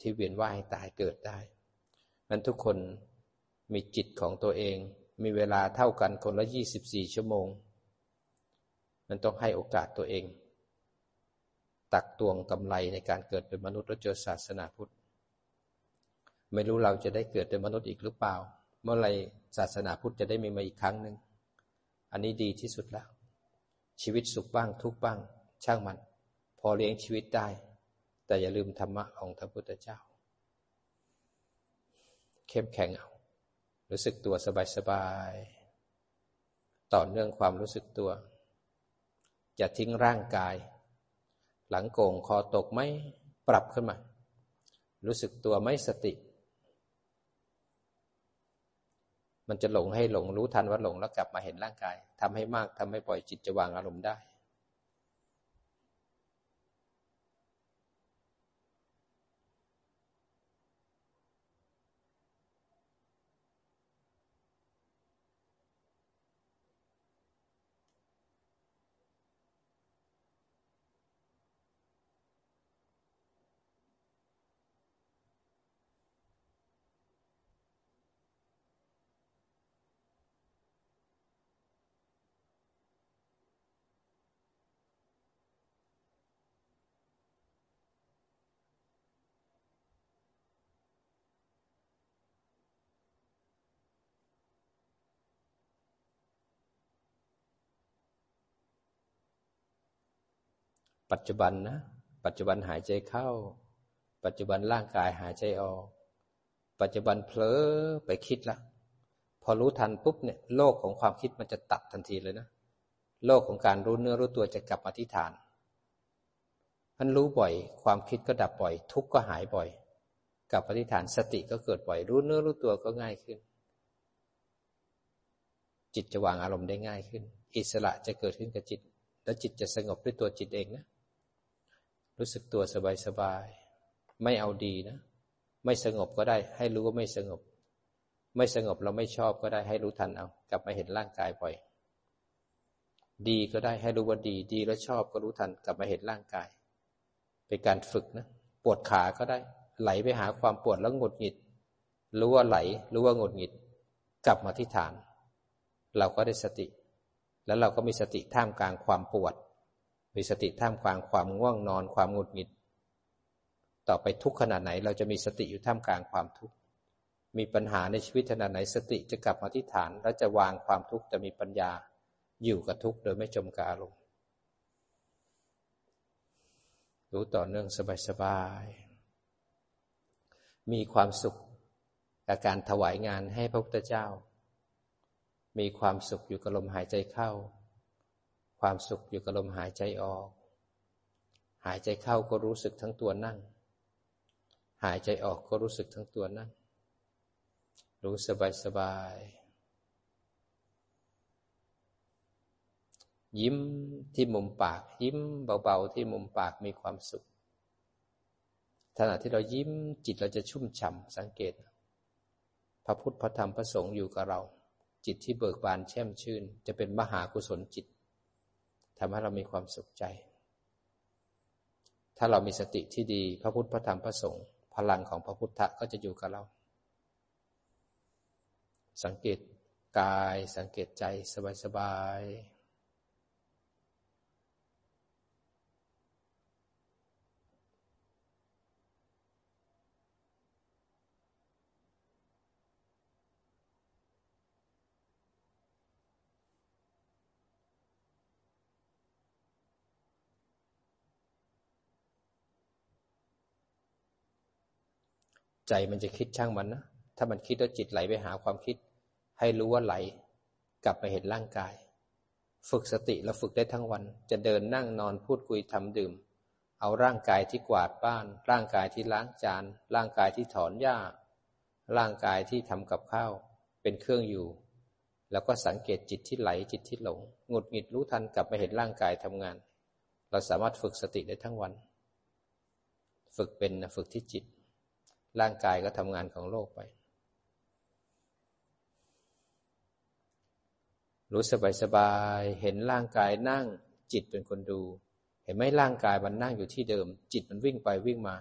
ที่เวียนว่ายตายเกิดได้นั้นทุกคนมีจิตของตัวเอง มีเวลาเท่ากันคนละยี่สิบสี่ชั่วโมง มันต้องให้โอกาสตัวเอง ตักตวงกำไรในการเกิดเป็นมนุษย์และเจอศาสนาพุทธ ไม่รู้เราจะได้เกิดเป็นมนุษย์อีกหรือเปล่า เมื่อไรศาสนาพุทธจะได้มีมาอีกครั้งหนึ่ง อันนี้ดีที่สุดแล้ว ชีวิตสุขบ้างทุกบ้าง ช่างมัน พอเลี้ยงชีวิตได้ แต่อย่าลืมธรรมะของพระพุทธเจ้า เข้มแข็งเอารู้สึกตัวสบายต่อเนื่องความรู้สึกตัว อย่าทิ้งร่างกาย หลังโก่งคอตกไหมปรับขึ้นมา รู้สึกตัวไม่สติ มันจะหลงให้หลงรู้ทันว่าหลงแล้วกลับมาเห็นร่างกายทำให้มากทำให้ปล่อยจิตจะวางอารมณ์ได้ ปัจจุบันนะ ปัจจุบันหายใจเข้า ปัจจุบันร่างกายหายใจออก ปัจจุบันเผลอไปคิดละพอรู้ทันปุ๊บเนี่ยโลกของความคิดมันจะตัดทันทีเลยนะโลกของการรู้เนื้อรู้ตัวจะกลับมาที่ฐานมันรู้บ่อย ความคิดก็ดับบ่อย ทุกข์ก็หายบ่อยกลับมาที่ฐานสติก็เกิดบ่อย รู้เนื้อรู้ตัวก็ง่ายขึ้น จิตจะวางอารมณ์ได้ง่ายขึ้น อิสระจะเกิดขึ้นกับจิต แล้วจิตจะสงบด้วยตัวจิตเองนะ รู้สึกตัวสบายๆ ไม่เอาดีนะ ไม่สงบก็ได้ ให้รู้ว่าไม่สงบ ไม่สงบเราไม่ชอบก็ได้ ให้รู้ทันเอา กลับมาเห็นร่างกายบ่อย ดีก็ได้ ให้รู้ว่าดี ดีแล้วชอบก็รู้ทัน กลับมาเห็นร่างกาย เป็นการฝึกนะ ปวดขาก็ได้ ไหลไปหาความปวดแล้วหงุดหงิด รู้ว่าไหล รู้ว่าหงุดหงิด กลับมาที่ฐาน เราก็ได้สติ แล้วเราก็มีสติท่ามกลางความปวด มีสติท่ามกลางความง่วงนอน ความหงุดหงิด ต่อไปทุกขนาดไหน เราจะมีสติอยู่ท่ามกลางความทุกข์มีปัญหาในชีวิตขนาดไหนสติจะกลับมาที่ฐาน แล้วจะวางความทุกข์จะมีปัญญาอยู่กับทุกข์โดยไม่จมกับอารมณ์รู้ต่อเนื่องสบายๆมีความสุขกับการถวายงานให้พระพุทธเจ้า มีความสุขอยู่กับลมหายใจเข้า ความสุขอยู่กับลมหายใจออก หายใจเข้าก็รู้สึกทั้งตัวนั่ง หายใจออกก็รู้สึกทั้งตัวนั่ง รู้สบายสบาย ยิ้มที่มุมปาก ยิ้มเบาๆที่มุมปากมีความสุขขณะที่เรายิ้มจิตเราจะชุ่มฉ่ำสังเกต พระพุทธพระธรรมพระสงฆ์อยู่กับเรา จิตที่เบิกบานแช่มชื่น จะเป็นมหากุศลจิต ทำให้เรามีความสุขใจ ถ้าเรามีสติที่ดี พระพุทธพระธรรมพระสงฆ์พลังของพระพุทธก็จะอยู่กับเรา สังเกตกายสังเกตใจสบายๆ ใจมันจะคิดช่างมันนะ ถ้ามันคิดแล้วจิตไหลไปหาความคิด ให้รู้ว่าไหล กลับไปเห็นร่างกาย ฝึกสติแล้วฝึกได้ทั้งวัน จะเดินนั่งนอนพูดคุยทำดื่ม เอาร่างกายที่กวาดบ้าน ร่างกายที่ล้างจาน ร่างกายที่ถอนหญ้า ร่างกายที่ทำกับข้าว เป็นเครื่องอยู่ แล้วก็สังเกตจิตที่ไหลจิตที่หลงหงุดหงิดรู้ทันกลับไปเห็นร่างกายทำงาน เราสามารถฝึกสติได้ทั้งวัน ฝึกเป็นฝึกที่จิต ร่างกายก็ทำงานของโลกไป รู้สบายสบาย เห็นร่างกายนั่ง จิตเป็นคนดู เห็นไหมร่างกายมันนั่งอยู่ที่เดิม จิตมันวิ่งไปวิ่งมา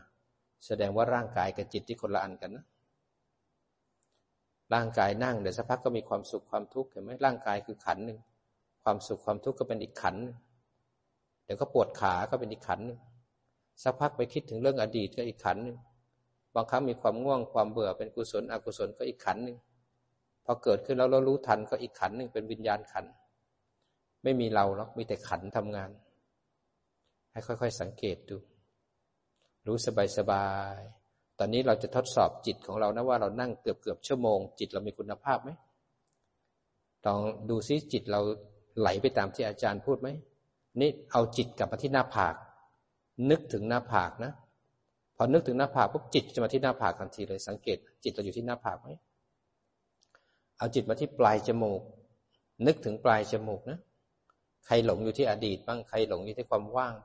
แสดงว่าร่างกายกับจิตที่คนละอันกันนะ ร่างกายนั่งเดี๋ยวสักพักก็มีความสุขความทุกข์เห็นไหมร่างกายคือขันหนึ่ง ความสุขความทุกข์ก็เป็นอีกขันหนึ่งเดี๋ยวก็ปวดขาก็เป็นอีกขันหนึ่งสักพักไปคิดถึงเรื่องอดีตก็อีกขันหนึ่ง บางครั้งมีความง่วงความเบื่อเป็นกุศลอกุศลก็อีกขันหนึ่งพอเกิดขึ้นแล้วเรารู้ทันก็อีกขันหนึ่งเป็นวิญญาณขัน ไม่มีเราหรอกมีแต่ขันทำงาน ให้ค่อยๆสังเกตดู รู้สบายๆตอนนี้เราจะทดสอบจิตของเรานะว่าเรานั่งเกือบเกือบชั่วโมง จิตเรามีคุณภาพไหมลองดูซิจิตเราไหลไปตามที่อาจารย์พูดไหมนี่เอาจิตกลับมาที่หน้าผาก นึกถึงหน้าผากนะ พอนึกถึงหน้าผากปุ๊บจิตจะมาที่หน้าผากทันทีเลย สังเกต จิตเราอยู่ที่หน้าผากไหมเอาจิตมาที่ปลายจมูก นึกถึงปลายจมูกนะ ใครหลงอยู่ที่อดีตบ้างใครหลงอยู่ที่ความว่าง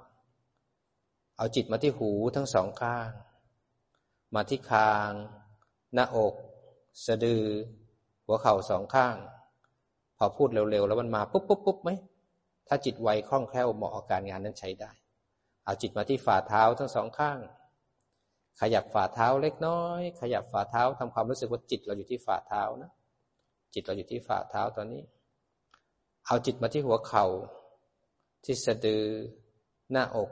เอาจิตมาที่หูทั้งสองข้าง มาที่คาง หน้าอก สะดือ หัวเข่าสองข้าง พอพูดเร็วๆ แล้วมันมาปุ๊บปุ๊บปุ๊บไหมถ้าจิตไวคล่องแคล่วเหมาะกับการงานนั้นใช้ได้ เอาจิตมาที่ฝ่าเท้าทั้งสองข้าง ขยับฝ่าเท้าเล็กน้อย ขยับฝ่าเท้าทำความรู้สึกว่าจิตเราอยู่ที่ฝ่าเท้านะจิตเราอยู่ที่ฝ่าเท้าตอนนี้ เอาจิตมาที่หัวเขา่า ที่สะดือหน้าอก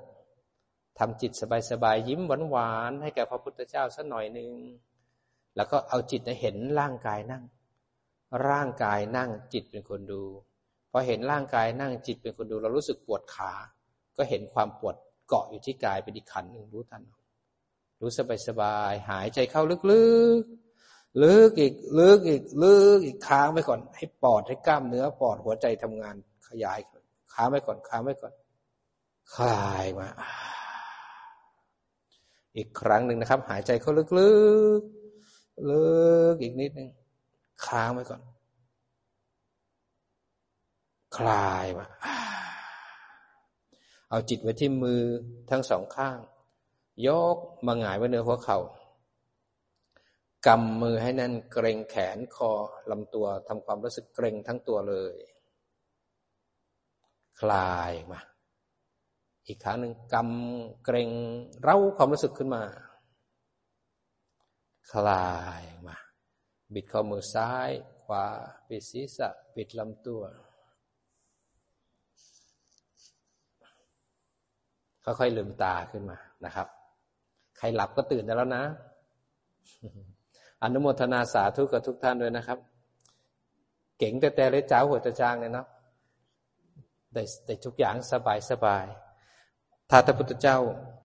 ทำจิตสบายๆยิ้มหวานๆให้แก่พระพุทธเจ้าสักหน่อยหนึ่งแล้วก็เอาจิตเห็นร่างกายนั่ง ร่างกายนั่งจิตเป็นคนดูพอเห็นร่างกายนั่งจิตเป็นคนดู เรารู้สึกปวดขา ก็เห็นความปวดเกาะอยู่ที่กายเป็นอีกขันหนึ่งรู้ทันเรู้สบายๆหายใจเข้าลึกๆ ลึกอีก ลึกอีก ลึกอีกค้างไว้ก่อน ให้ปอดให้กล้ามเนื้อ ปอดหัวใจทำงานขยายค้างไว้ก่อนค้างไว้ก่อน คลายมา อีกครั้งหนึ่งนะครับ หายใจเข้าลึกลึกลึกอีกนิดหนึ่งค้างไว้ก่อน คลายมา เอาจิตไว้ที่มือทั้งสองข้าง ยกมาหงายไว้เนื้อหัวเขา่ากำมือให้แน่นเกรงแขนคอลำตัวทำความรู้สึกเกรงทั้งตัวเลย คลายมา อีกครั้งหนึ่งกำเกรงเร้าความรู้สึกขึ้นมา คลายมา บิดข้อมือซ้ายขวาปิดศีรษะปิดลำตัว ค่อยๆลืมตาขึ้นมานะครับ ใครหลับก็ตื่นได้แล้วนะ อนุโมทนาสาธุกับทุกท่านด้วยนะครับ เก่งแต่แต่เลยจ้าหัวตะจางเลยเนาะได้ได้ทุกอย่างสบายสบายท้าตพุทธเจ้า